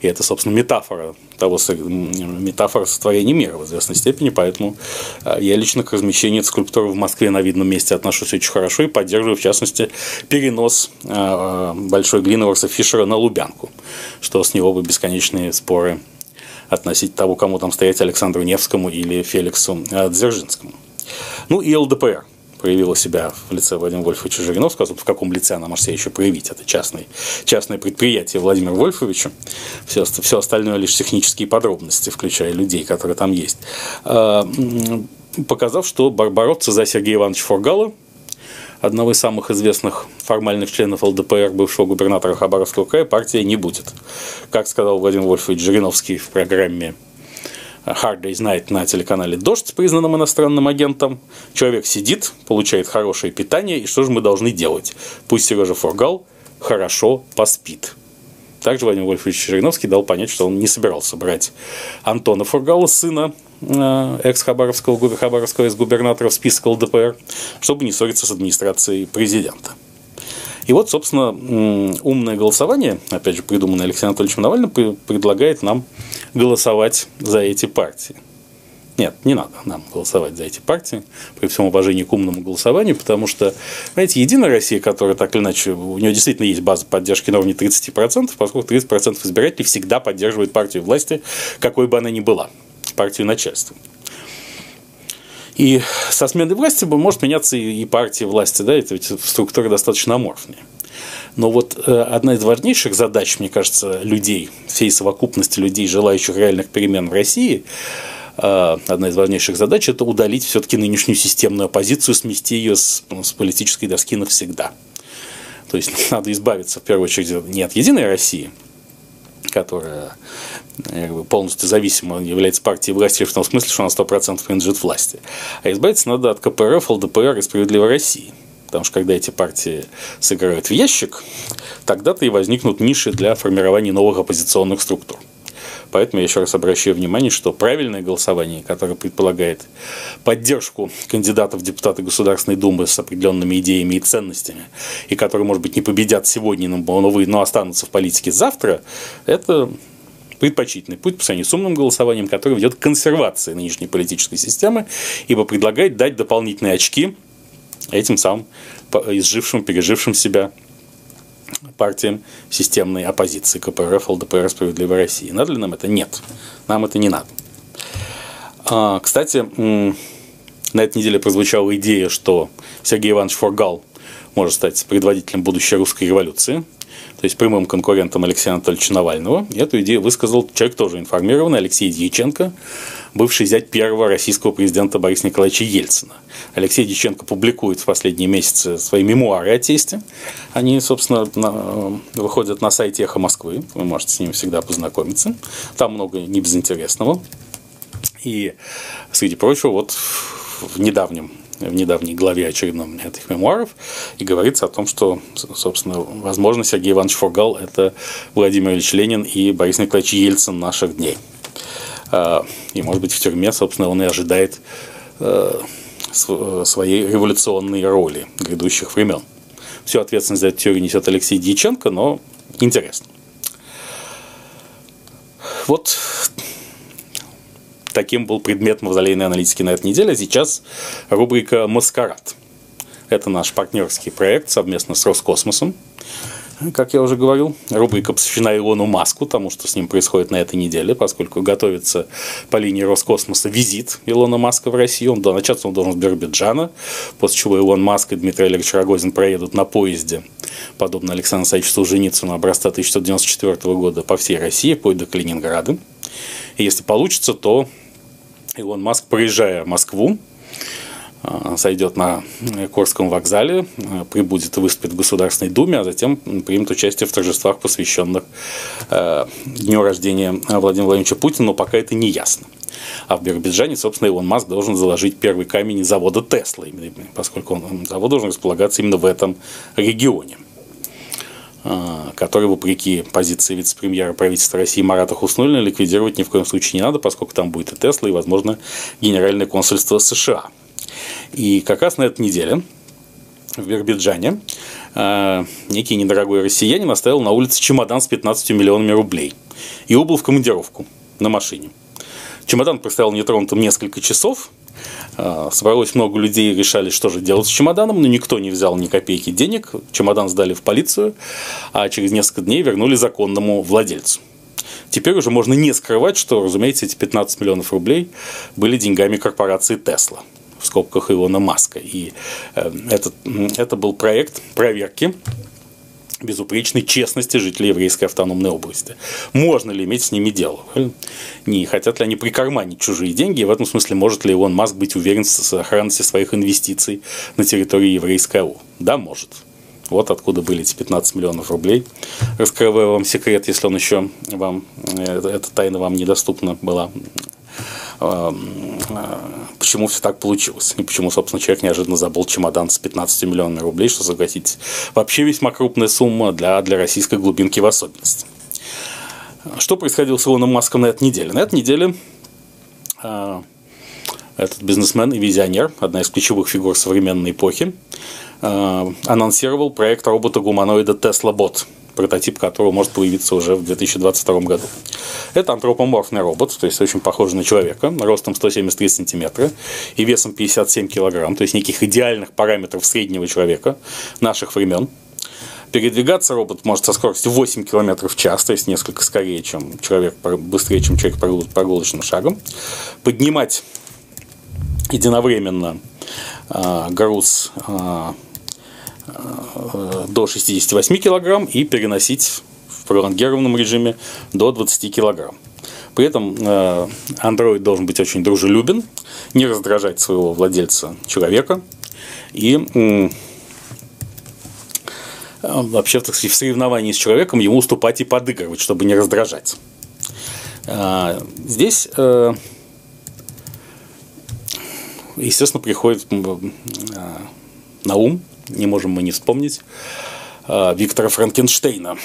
И это, собственно, метафора того, метафора сотворения мира в известной степени, поэтому э, я лично к размещению скульптуры в Москве на видном месте отношусь очень хорошо и поддерживаю, в частности, перенос э, большой глины Орса Фишера на Лубянку, что с него бы бесконечные споры относить того, кому там стоять Александру Невскому или Феликсу э, Дзержинскому. Ну и ЛДПР проявила себя в лице Владимира Вольфовича Жириновского. Тут в каком лице она может себя еще проявить? Это частное, частное предприятие Владимира Вольфовича. Все, все остальное лишь технические подробности, включая людей, которые там есть. Э, показав, что бороться за Сергея Ивановича Фургала одного из самых известных формальных членов ЛДПР, бывшего губернатора Хабаровского края, партия не будет. Как сказал Владимир Вольфович Жириновский в программе Hard Day's Night на телеканале «Дождь» признанным иностранным агентом. Человек сидит, получает хорошее питание, и что же мы должны делать? Пусть Сережа Фургал хорошо поспит. Также Владимир Вольфович Жириновский дал понять, что он не собирался брать Антона Фургала, сына экс-хабаровского Хабаровского из губернатора в список ЛДПР, чтобы не ссориться с администрацией президента. И вот, собственно, умное голосование, опять же, придуманное Алексеем Анатольевичем Навальным, предлагает нам голосовать за эти партии. Нет, не надо нам голосовать за эти партии, при всем уважении к умному голосованию, потому что, знаете, Единая Россия, которая так или иначе, у нее действительно есть база поддержки на уровне 30%, поскольку 30% избирателей всегда поддерживают партию власти, какой бы она ни была партию начальства. И со сменой власти может меняться и партия власти, да, это ведь структура достаточно аморфная. Но вот э, одна из важнейших задач, мне кажется, людей, всей совокупности людей, желающих реальных перемен в России, э, одна из важнейших задач – это удалить все-таки нынешнюю системную оппозицию, смести ее с, с политической доски навсегда. То есть [LAUGHS] надо избавиться, в первую очередь, не от «Единой России», которая полностью зависима является партией власти в том смысле, что она 100% принадлежит власти. А избавиться надо от КПРФ, ЛДПР и Справедливой России. Потому что когда эти партии сыграют в ящик, тогда-то и возникнут ниши для формирования новых оппозиционных структур. Поэтому я еще раз обращаю внимание, что правильное голосование, которое предполагает поддержку кандидатов в депутаты Государственной Думы с определенными идеями и ценностями, и которые, может быть, не победят сегодня, но, останутся в политике завтра, это предпочтительный путь по сравнению с умным голосованием, который ведет к консервации нынешней политической системы, ибо предлагает дать дополнительные очки этим самым изжившим, пережившим себя партиям системной оппозиции КПРФ, ЛДПР, Справедливой России. Надо ли нам это? Нет. Нам это не надо. А, кстати, на этой неделе прозвучала идея, что Сергей Иванович Фургал может стать предводителем будущей русской революции – то есть прямым конкурентом Алексея Анатольевича Навального. Эту идею высказал человек тоже информированный, Алексей Дьяченко, бывший зять первого российского президента Бориса Николаевича Ельцина. Алексей Дьяченко публикует в последние месяцы свои мемуары о тесте. Они, собственно, на, выходят на сайте «Эхо Москвы». Вы можете с ними всегда познакомиться. Там много небезынтересного. И, среди прочего, вот в недавнем в недавней главе очередном этих мемуаров, и говорится о том, что, собственно, возможно, Сергей Иванович Фургал – это Владимир Ильич Ленин и Борис Николаевич Ельцин наших дней. А, и, может быть, в тюрьме, собственно, он и ожидает э, своей революционной роли грядущих времен. Всю ответственность за эту теорию несет Алексей Дьяченко, но интересно. Вот Таким был предмет мавзолейной аналитики на этой неделе. Сейчас рубрика «Маскарад». Это наш партнерский проект совместно с Роскосмосом. Как я уже говорил, рубрика посвящена Илону Маску, тому, что с ним происходит на этой неделе, поскольку готовится по линии Роскосмоса визит Илона Маска в Россию. Он, начаться он должен с Биробиджана, после чего Илон Маск и Дмитрий Олегович Рогозин проедут на поезде, подобно Александру Александровичу Солженицыну, образца 1994 года по всей России, вплоть до Калининграда. Если получится, то Илон Маск, проезжая Москву, а, сойдет на Корском вокзале, а, прибудет и выступит в Государственной Думе, а затем примет участие в торжествах, посвященных а, дню рождения Владимира Владимировича Путина, но пока это не ясно. А в Биробиджане, собственно, Илон Маск должен заложить первый камень завода Тесла, поскольку он, завод должен располагаться именно в этом регионе. А, который, вопреки позиции вице-премьера правительства России Марата Хуснулина, ликвидировать ни в коем случае не надо, поскольку там будет и Тесла, и, возможно, Генеральное консульство США. И как раз на этой неделе в Биробиджане а, некий недорогой россиянин оставил на улице чемодан с 15 миллионами рублей и убыл в командировку на машине. Чемодан простоял нетронутым несколько часов, собралось много людей решали, что же делать с чемоданом, но никто не взял ни копейки денег. Чемодан сдали в полицию, а через несколько дней вернули законному владельцу. Теперь уже можно не скрывать, что, разумеется, эти 15 миллионов рублей были деньгами корпорации Тесла в скобках Илона Маска. И э, этот, это был проект проверки безупречной честности жителей еврейской автономной области. Можно ли иметь с ними дело? Не хотят ли они прикарманить чужие деньги? И в этом смысле может ли Илон Маск быть уверен в сохранности своих инвестиций на территории еврейской АУ? Да, может. Вот откуда были эти 15 миллионов рублей. Раскрываю вам секрет, если он еще вам, э, эта тайна вам недоступна была почему все так получилось. И почему, собственно, человек неожиданно забыл чемодан с 15 миллионами рублей, что, согласитесь, вообще весьма крупная сумма для, для российской глубинки в особенности. Что происходило с Илоном Маском на этой неделе? На этой неделе э, этот бизнесмен и визионер, одна из ключевых фигур современной эпохи, э, анонсировал проект робота-гуманоида Tesla Bot – прототип которого может появиться уже в 2022 году. Это антропоморфный робот, то есть очень похожий на человека, ростом 173 сантиметра и весом 57 килограмм, то есть никаких идеальных параметров среднего человека наших времен. Передвигаться робот может со скоростью 8 км в час, то есть несколько скорее, чем человек, быстрее, чем человек прогулочным шагом. Поднимать единовременно э, груз э, до 68 кг и переносить в пролонгированном режиме до 20 кг. При этом э, Android должен быть очень дружелюбен, не раздражать своего владельца человека и э, вообще так сказать, в соревновании с человеком ему уступать и подыгрывать, чтобы не раздражать. Здесь, естественно, приходит на ум не можем мы не вспомнить э, Виктора Франкенштейна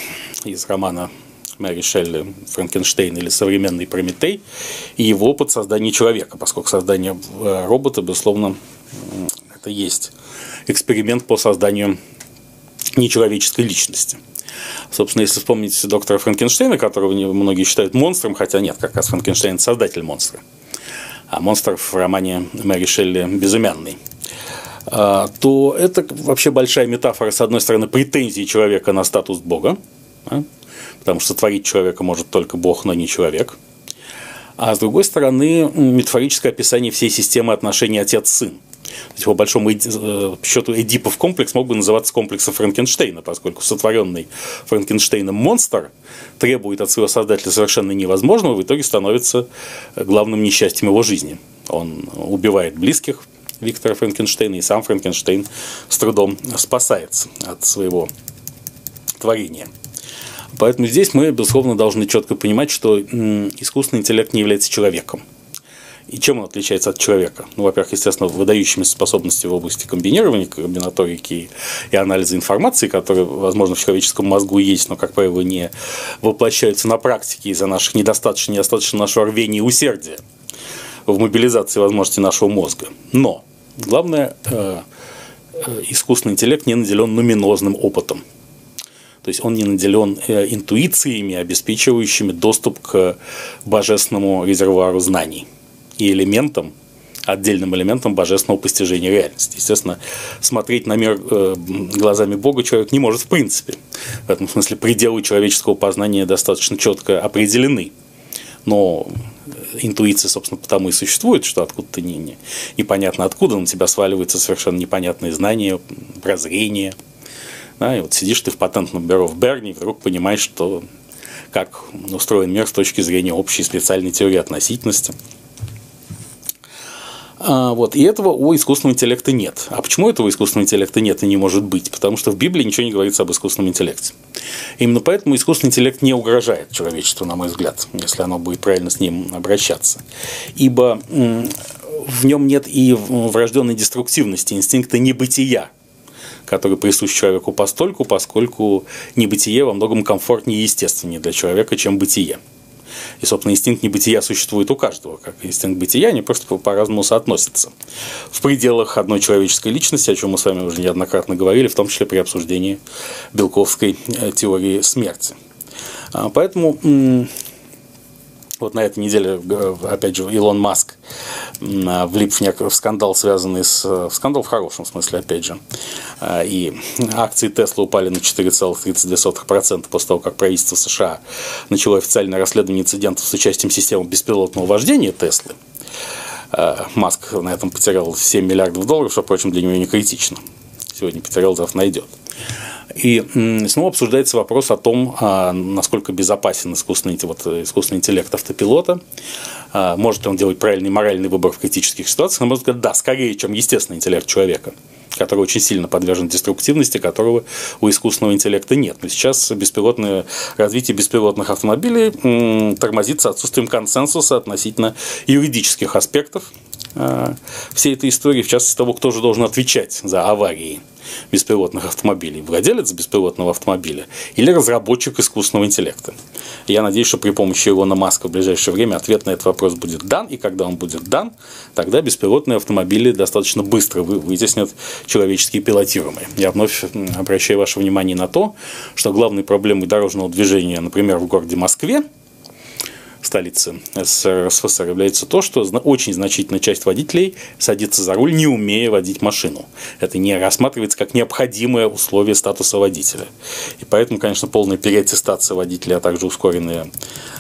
из романа Мэри Шелли «Франкенштейн» или «Современный Прометей» и его опыт создания человека, поскольку создание э, робота, безусловно, это есть эксперимент по созданию нечеловеческой личности. Собственно, если вспомнить доктора Франкенштейна, которого многие считают монстром, хотя нет, как раз Франкенштейн – создатель монстра, а монстр в романе Мэри Шелли «Безымянный», а, то это вообще большая метафора, с одной стороны, претензии человека на статус Бога, потому что творить человека может только Бог, но не человек. А с другой стороны, метафорическое описание всей системы отношений отец-сын. То есть, по большому э, счету, Эдипов комплекс мог бы называться комплексом Франкенштейна, поскольку сотворенный Франкенштейном монстр требует от своего создателя совершенно невозможного, в итоге становится главным несчастьем его жизни. Он убивает близких Виктора Франкенштейна, и сам Франкенштейн с трудом спасается от своего творения. Поэтому здесь мы, безусловно, должны четко понимать, что искусственный интеллект не является человеком – и чем он отличается от человека? Ну, во-первых, естественно, выдающимися способностями в области комбинирования, комбинаторики и анализа информации, которые, возможно, в человеческом мозгу есть, но, как правило, не воплощаются на практике из-за наших недостаточно, недостаточно нашего рвения и усердия в мобилизации возможностей нашего мозга. Но главное, э, э, искусственный интеллект не наделен нуминозным опытом. То есть он не наделен э, интуициями, обеспечивающими доступ к божественному резервуару знаний и элементом, отдельным элементом божественного постижения реальности. Естественно, смотреть на мир глазами Бога человек не может в принципе. В этом смысле пределы человеческого познания достаточно четко определены. Но интуиция, собственно, потому и существует, что откуда-то не, не, непонятно откуда на тебя сваливаются совершенно непонятные знания, прозрения. Да, и вот сидишь ты в патентном бюро в Берне и вдруг понимаешь, что как устроен мир с точки зрения общей специальной теории относительности – вот, и этого у искусственного интеллекта нет. А почему этого искусственного интеллекта нет и не может быть? Потому что в Библии ничего не говорится об искусственном интеллекте. Именно поэтому искусственный интеллект не угрожает человечеству, на мой взгляд, если оно будет правильно с ним обращаться. Ибо в нем нет и врожденной деструктивности, инстинкта небытия, который присущ человеку постольку, поскольку небытие во многом комфортнее и естественнее для человека, чем бытие. И, собственно, инстинкт небытия существует у каждого. Как инстинкт бытия, они просто по-разному соотносятся. В пределах одной человеческой личности, о чем мы с вами уже неоднократно говорили, в том числе при обсуждении белковской э, теории смерти. А, поэтому вот на этой неделе, опять же, Илон Маск влип в, нек- в скандал, связанный с... В скандал в хорошем смысле, опять же. А, и акции Тесла упали на 4,32% после того, как правительство США начало официальное расследование инцидентов с участием системы беспилотного вождения Теслы. А, Маск на этом потерял 7 миллиардов долларов, что, впрочем, для него не критично. Сегодня потерял, завтра найдет. И снова обсуждается вопрос о том, а, насколько безопасен искусственный, вот, искусственный интеллект автопилота, а, может ли он делать правильный моральный выбор в критических ситуациях. На мой взгляд, да, скорее, чем естественный интеллект человека который очень сильно подвержен деструктивности, которого у искусственного интеллекта нет. Но сейчас беспилотное развитие беспилотных автомобилей тормозится отсутствием консенсуса относительно юридических аспектов всей этой истории, в частности того, кто же должен отвечать за аварии беспилотных автомобилей, владелец беспилотного автомобиля или разработчик искусственного интеллекта. Я надеюсь, что при помощи Илона Маска в ближайшее время ответ на этот вопрос будет дан, и когда он будет дан, тогда беспилотные автомобили достаточно быстро вытеснят человеческие пилотируемые. Я вновь обращаю ваше внимание на то, что главной проблемой дорожного движения, например, в городе Москве, столицы СССР, является то, что очень значительная часть водителей садится за руль, не умея водить машину. Это не рассматривается как необходимое условие статуса водителя. И поэтому, конечно, полная переаттестация водителя, а также ускоренное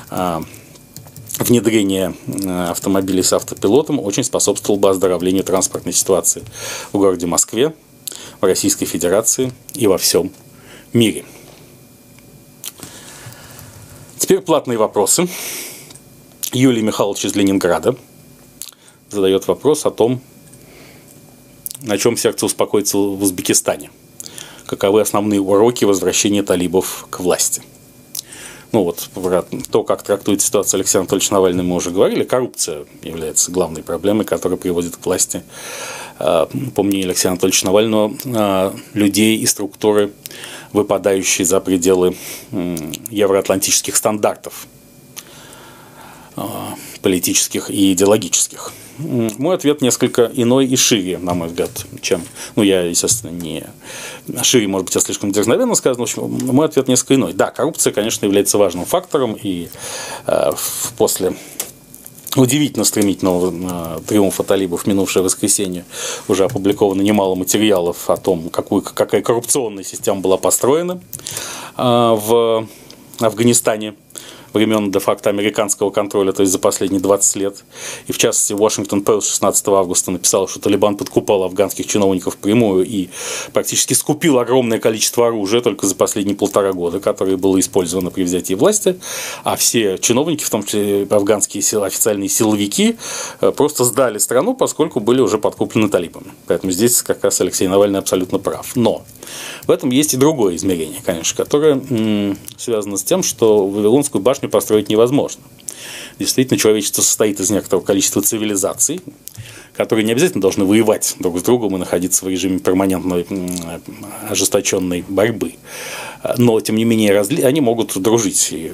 а, внедрение а, автомобилей с автопилотом очень способствовало бы оздоровлению транспортной ситуации в городе Москве, в Российской Федерации и во всем мире. Теперь платные вопросы. Юлий Михайлович из Ленинграда задает вопрос о том, на чем сердце успокоится в Узбекистане. Каковы основные уроки возвращения талибов к власти? Ну вот, то, как трактует ситуацию Алексей Анатольевич Навальный, мы уже говорили. Коррупция является главной проблемой, которая приводит к власти по мнению Алексея Анатольевича Навального, людей и структуры, выпадающие за пределы евроатлантических стандартов политических и идеологических. Мой ответ несколько иной и шире, на мой взгляд, чем... Ну, я, естественно, не... Шире, может быть, я слишком дерзновенно сказано. В общем, мой ответ несколько иной. Да, коррупция, конечно, является важным фактором, и э, после удивительно стремительного э, триумфа талибов минувшее воскресенье уже опубликовано немало материалов о том, какую, какая коррупционная система была построена э, в Афганистане времен де-факто американского контроля, то есть за последние 20 лет. И в частности, Washington Post 16 августа написал, что Талибан подкупал афганских чиновников прямую и практически скупил огромное количество оружия только за последние полтора года, которое было использовано при взятии власти. А все чиновники, в том числе афганские официальные силовики, э, просто сдали страну, поскольку были уже подкуплены талибами. Поэтому здесь как раз Алексей Навальный абсолютно прав. Но в этом есть и другое измерение, конечно, которое связано с тем, что Вавилонскую башню построить невозможно. Действительно, человечество состоит из некоторого количества цивилизаций, которые не обязательно должны воевать друг с другом и находиться в режиме перманентной ожесточенной борьбы. Но, тем не менее, они могут дружить и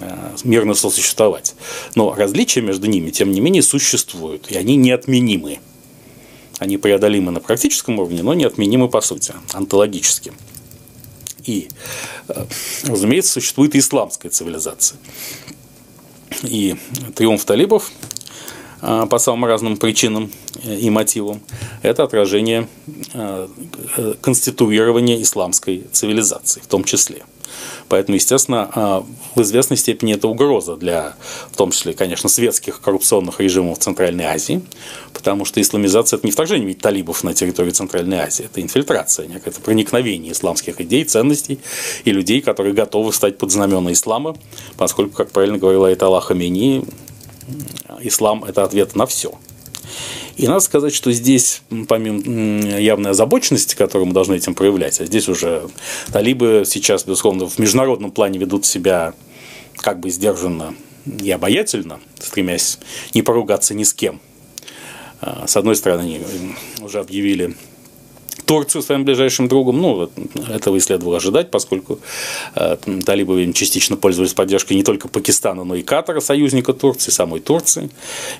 э, мирно сосуществовать. Но различия между ними, тем не менее, существуют, и они неотменимы. Они преодолимы на практическом уровне, но неотменимы по сути, онтологически. И, э, разумеется, существует и исламская цивилизация. И триумф талибов э, по самым разным причинам э, и мотивам – это отражение конституирования исламской цивилизации в том числе. Поэтому, естественно, а, в известной степени это угроза для, в том числе, конечно, светских коррупционных режимов Центральной Азии, потому что исламизация – это не вторжение ведь талибов на территорию Центральной Азии, это инфильтрация, некое проникновение исламских идей, ценностей и людей, которые готовы стать под знамена ислама, поскольку, как правильно говорила Айтала Хамени, ислам – это ответ на все – и надо сказать, что здесь, помимо явной озабоченности, которую мы должны этим проявлять, а здесь уже талибы сейчас, безусловно, в международном плане ведут себя как бы сдержанно и обаятельно, стремясь не поругаться ни с кем. А, с одной стороны, они уже объявили Турцию своим ближайшим другом. Ну, этого и следовало ожидать, поскольку э, талибы частично пользовались поддержкой не только Пакистана, но и Катара, союзника Турции, самой Турции.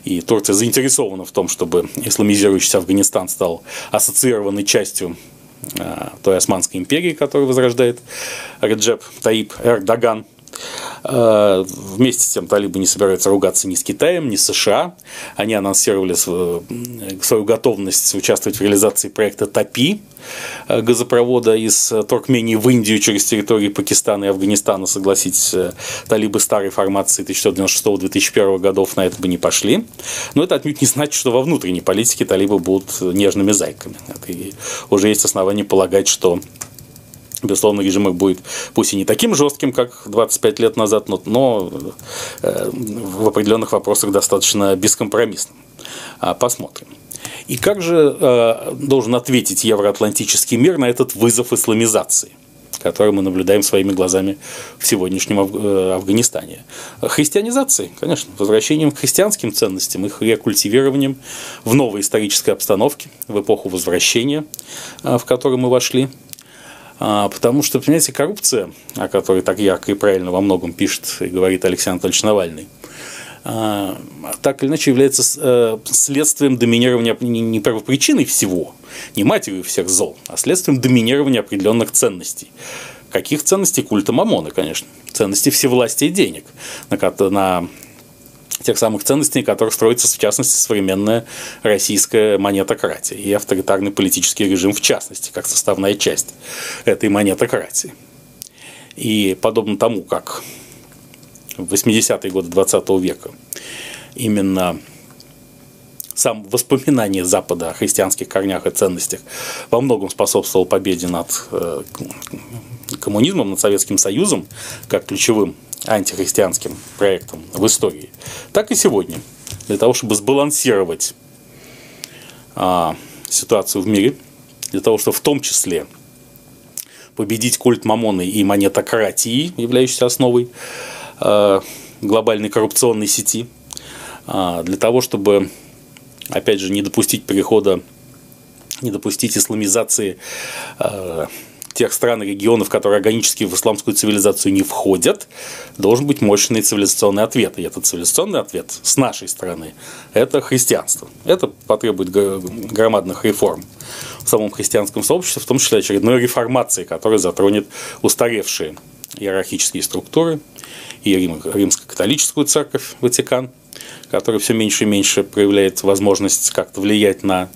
И Турция заинтересована в том, чтобы исламизирующийся Афганистан стал ассоциированной частью э, той Османской империи, которую возрождает Реджеп Таип Эрдоган. Э, вместе с тем талибы не собираются ругаться ни с Китаем, ни с США. Они анонсировали свою, готовность участвовать в реализации проекта ТАПИ, э, газопровода из Туркмении в Индию через территории Пакистана и Афганистана. Согласитесь, э, талибы старой формации 1996-2001 годов на это бы не пошли. Но это отнюдь не значит, что во внутренней политике талибы будут нежными зайками. Это уже есть основания полагать, что Безусловно, режим их будет пусть и не таким жестким, как 25 лет назад, но, но э, в определенных вопросах достаточно бескомпромиссным. А, посмотрим. И как же э, должен ответить евроатлантический мир на этот вызов исламизации? который мы наблюдаем своими глазами в сегодняшнем э, Афганистане. Христианизацией, конечно, возвращением к христианским ценностям, их рекультивированием в новой исторической обстановке, в эпоху возвращения, в которую мы вошли, потому что, понимаете, коррупция, о которой так ярко и правильно во многом пишет и говорит Алексей Анатольевич Навальный, а, так или иначе является э, следствием доминирования, не первопричиной всего, не матерью всех зол, а следствием доминирования определенных ценностей. Каких ценностей? Культа Мамона, конечно. Ценности всевластия и денег, на, на тех самых ценностей, на которых строится, в частности, современная российская монетократия и авторитарный политический режим, в частности, как составная часть этой монетократии. И подобно тому, как в 80-е годы 20 века именно сам воспоминание Запада о христианских корнях и ценностях во многом способствовал победе над э, коммунизмом, над Советским Союзом, как ключевым антихристианским проектом в истории, так и сегодня. Для того, чтобы сбалансировать а, ситуацию в мире, для того, чтобы в том числе победить культ Мамоны и монетократии, являющейся основой а, глобальной коррупционной сети, а, для того, чтобы, опять же, не допустить перехода не допустить исламизации э, тех стран и регионов, которые органически в исламскую цивилизацию не входят, должен быть мощный цивилизационный ответ. И этот цивилизационный ответ с нашей стороны – это христианство. Это потребует громадных реформ в самом христианском сообществе, в том числе очередной реформации, которая затронет устаревшие иерархические структуры и Рим, римско-католическую церковь, Ватикан, которая все меньше и меньше проявляет возможность как-то влиять на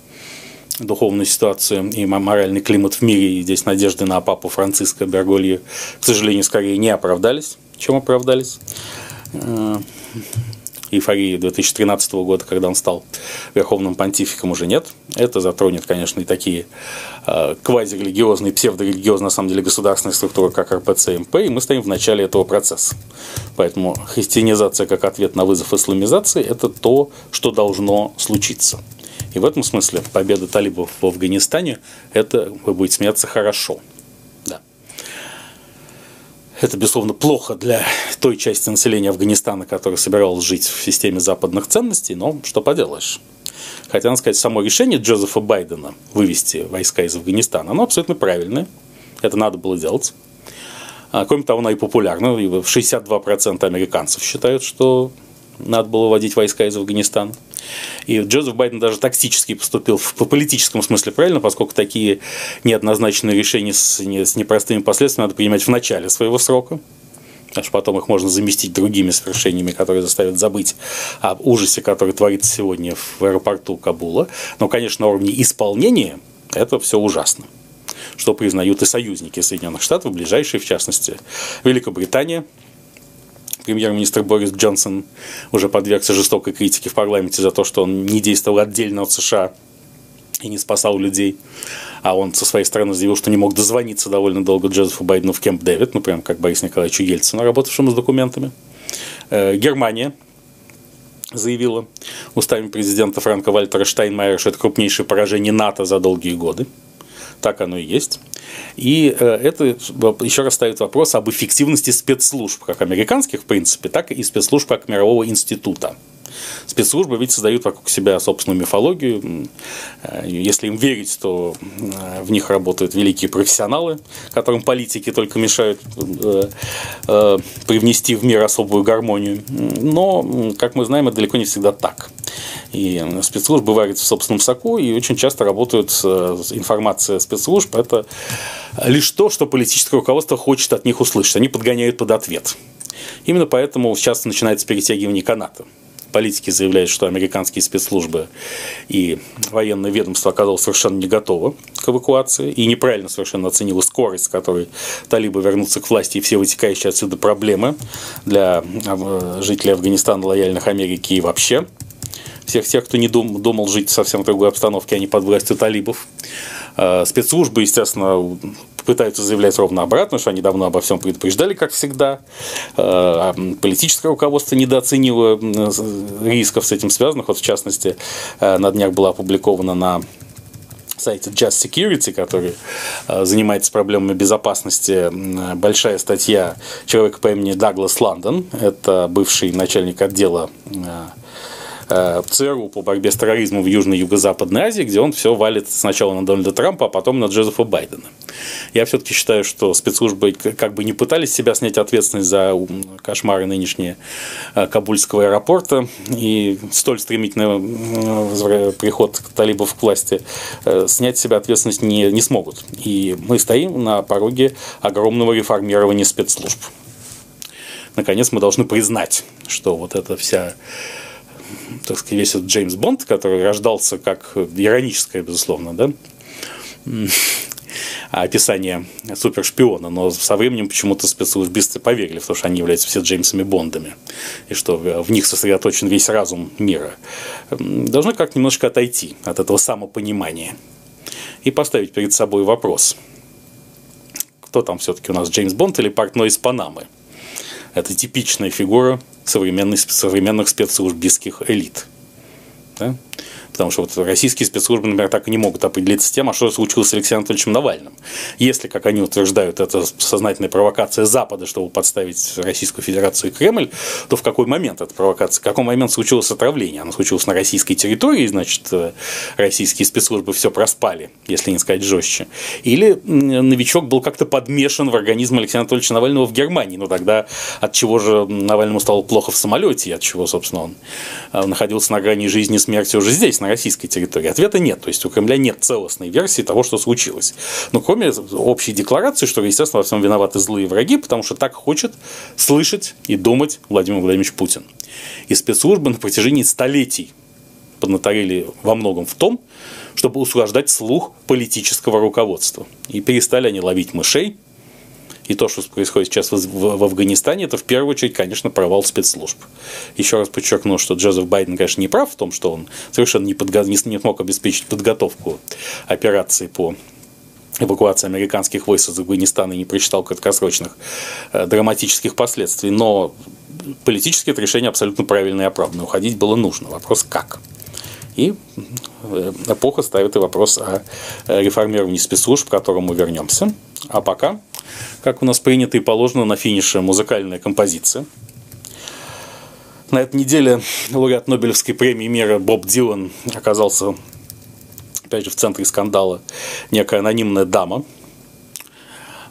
духовную ситуацию и моральный климат в мире, и здесь надежды на папу Франциска Бергольи, к сожалению, скорее не оправдались, чем оправдались. Э, эйфории 2013 года, когда он стал верховным понтификом, уже нет. Это затронет, конечно, и такие э, квазирелигиозные, псевдорелигиозные, на самом деле, государственные структуры, как РПЦ и МП, и мы стоим в начале этого процесса. Поэтому христианизация как ответ на вызов исламизации – это то, что должно случиться. И в этом смысле победа талибов в Афганистане – это, вы будете смеяться, хорошо. Да. Это, безусловно, плохо для той части населения Афганистана, которая собиралась жить в системе западных ценностей, но что поделаешь. Хотя, надо сказать, само решение Джозефа Байдена вывести войска из Афганистана, оно абсолютно правильное. Это надо было делать. А, кроме того, оно и популярно. 62% американцев считают, что надо было вводить войска из Афганистана. И Джозеф Байден даже тактически поступил в, по политическом смысле правильно, поскольку такие неоднозначные решения с, не, с непростыми последствиями надо принимать в начале своего срока. Аж потом их можно заместить другими совершениями, которые заставят забыть об ужасе, который творится сегодня в аэропорту Кабула. Но, конечно, на уровне исполнения это все ужасно что признают и союзники Соединенных Штатов, ближайшие, в частности, Великобритания, премьер-министр Борис Джонсон уже подвергся жестокой критике в парламенте за то, что он не действовал отдельно от США и не спасал людей. А он со своей стороны заявил, что не мог дозвониться довольно долго Джозефу Байдену в Кемп Дэвид, ну, прям как Борис Николаевичу Ельцину, работавшему с документами. Э, Германия заявила устами президента Франка Вальтера Штайнмайера, что это крупнейшее поражение НАТО за долгие годы. Так оно и есть. И э, это еще раз ставит вопрос об эффективности спецслужб, как американских, в принципе, так и спецслужб как мирового института. Спецслужбы ведь создают вокруг себя собственную мифологию. Э, если им верить, то э, в них работают великие профессионалы, которым политики только мешают привнести в мир особую гармонию. Но, как мы знаем, это далеко не всегда так. И спецслужбы варятся в собственном соку и очень часто работают информация спецслужб. Это лишь то, что политическое руководство хочет от них услышать. Они подгоняют под ответ. Именно поэтому сейчас начинается перетягивание каната. Политики заявляют, что американские спецслужбы и военное ведомство оказалось совершенно не готово к эвакуации и неправильно совершенно оценило скорость, с которой талибы вернутся к власти и все вытекающие отсюда проблемы для э, жителей Афганистана, лояльных Америке и вообще всех тех, кто не дум, думал жить в совсем другой обстановке, а не под властью талибов. Э, спецслужбы, естественно, пытаются заявлять ровно обратно, что они давно обо всем предупреждали, как всегда. А политическое руководство недооценило рисков с этим связанных. Вот, в частности, э, на днях была опубликована на сайте Just Security, который занимается проблемами безопасности, большая статья человека по имени Даглас Лондон. Это бывший начальник отдела ЦРУ по борьбе с терроризмом в Южной и Юго-Западной Азии, где он все валит сначала на Дональда Трампа, а потом на Джозефа Байдена. Я все-таки считаю, что спецслужбы как бы не пытались себя снять ответственность за кошмары нынешние э, Кабульского аэропорта и столь стремительный э, приход талибов к власти снять с себя ответственность не, не смогут. И мы стоим на пороге огромного реформирования спецслужб. Наконец мы должны признать, что вот эта вся так сказать, весь этот Джеймс Бонд, который рождался как ироническое, безусловно, да, [LAUGHS] описание супершпиона, но со временем почему-то спецслужбисты поверили в то, что они являются все Джеймсами Бондами, и что в них сосредоточен весь разум мира. Должны как немножко отойти от этого самопонимания и поставить перед собой вопрос, кто там все-таки у нас, Джеймс Бонд или портной из Панамы? Это типичная фигура современных, современных спецслужбистских элит. Да? Потому что вот российские спецслужбы, например, так и не могут определиться с тем, а что случилось с Алексеем Анатольевичем Навальным. Если, как они утверждают, это сознательная провокация Запада, чтобы подставить Российскую Федерацию и Кремль, то в какой момент эта провокация, в какой момент случилось отравление? Оно случилось на российской территории, значит, э, российские спецслужбы все проспали, если не сказать жестче. Или новичок был как-то подмешан в организм Алексея Анатольевича Навального в Германии. Ну тогда от чего же Навальному стало плохо в самолете, от чего, собственно, он э, находился на грани жизни и смерти уже здесь, на российской территории? Ответа нет. То есть у Кремля нет целостной версии того, что случилось. Но кроме общей декларации, что, естественно, во всем виноваты злые враги, потому что так хочет слышать и думать Владимир Владимирович Путин. И спецслужбы на протяжении столетий поднаторили во многом в том, чтобы услаждать слух политического руководства. И перестали они ловить мышей, и то, что происходит сейчас в, Афганистане, это в первую очередь, конечно, провал спецслужб. Еще раз подчеркну, что Джозеф Байден, конечно, не прав в том, что он совершенно не, подго... не смог обеспечить подготовку операции по эвакуации американских войск из Афганистана и не прочитал краткосрочных э, драматических последствий. Но политически это решение абсолютно правильное и оправданное. Уходить было нужно. Вопрос как. И э, эпоха ставит и вопрос о э, реформировании спецслужб, к которому мы вернемся. А пока как у нас принято и положено на финише музыкальная композиция. На этой неделе лауреат Нобелевской премии мира Боб Дилан оказался, опять же, в центре скандала. Некая анонимная дама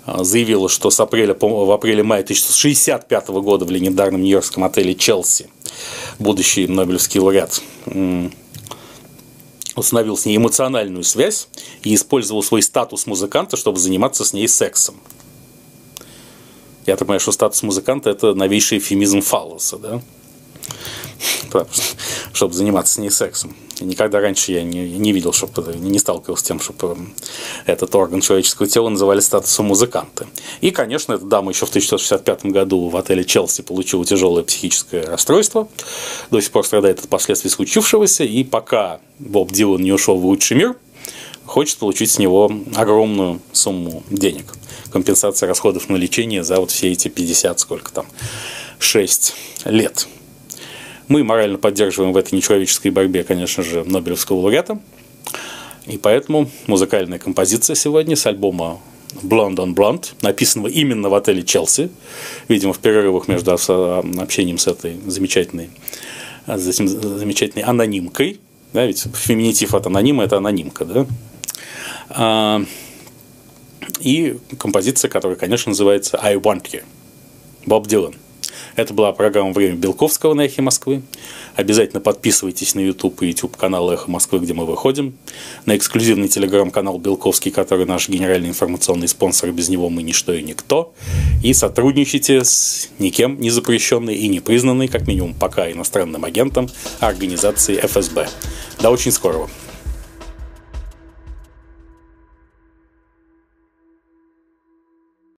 а, заявила, что с апреля, в апреле-мае 1965 года в легендарном нью-йоркском отеле «Челси» будущий Нобелевский лауреат установил с ней эмоциональную связь и использовал свой статус музыканта, чтобы заниматься с ней сексом. Я так понимаю, что статус музыканта – это новейший эфемизм фаллоса, да? чтобы заниматься с ней сексом. И никогда раньше я не, не видел, чтобы не сталкивался с тем, чтобы этот орган человеческого тела называли статусом музыканта. И, конечно, эта дама еще в 1965 году в отеле Челси получила тяжелое психическое расстройство. До сих пор страдает от последствий случившегося. И пока Боб Дилан не ушел в лучший мир, хочет получить с него огромную сумму денег. Компенсация расходов на лечение за вот все эти 50, сколько там, 6 лет. Мы морально поддерживаем в этой нечеловеческой борьбе, конечно же, Нобелевского лауреата. И поэтому музыкальная композиция сегодня с альбома Blonde on Blonde, написанного именно в отеле Челси, видимо, в перерывах между общением с этой замечательной, с этим замечательной анонимкой, да, ведь феминитив от анонима – это анонимка, да, а, и композиция, которая, конечно, называется «I Want You» Боб Дилан. Это была программа «Время Белковского» на «Эхе Москвы». Обязательно подписывайтесь на YouTube и YouTube канал «Эхо Москвы», где мы выходим. На эксклюзивный телеграм-канал «Белковский», который наш генеральный информационный спонсор. Без него мы ничто и никто. И сотрудничайте с никем не запрещенной и не признанной, как минимум пока, иностранным агентом организации ФСБ. До очень скорого.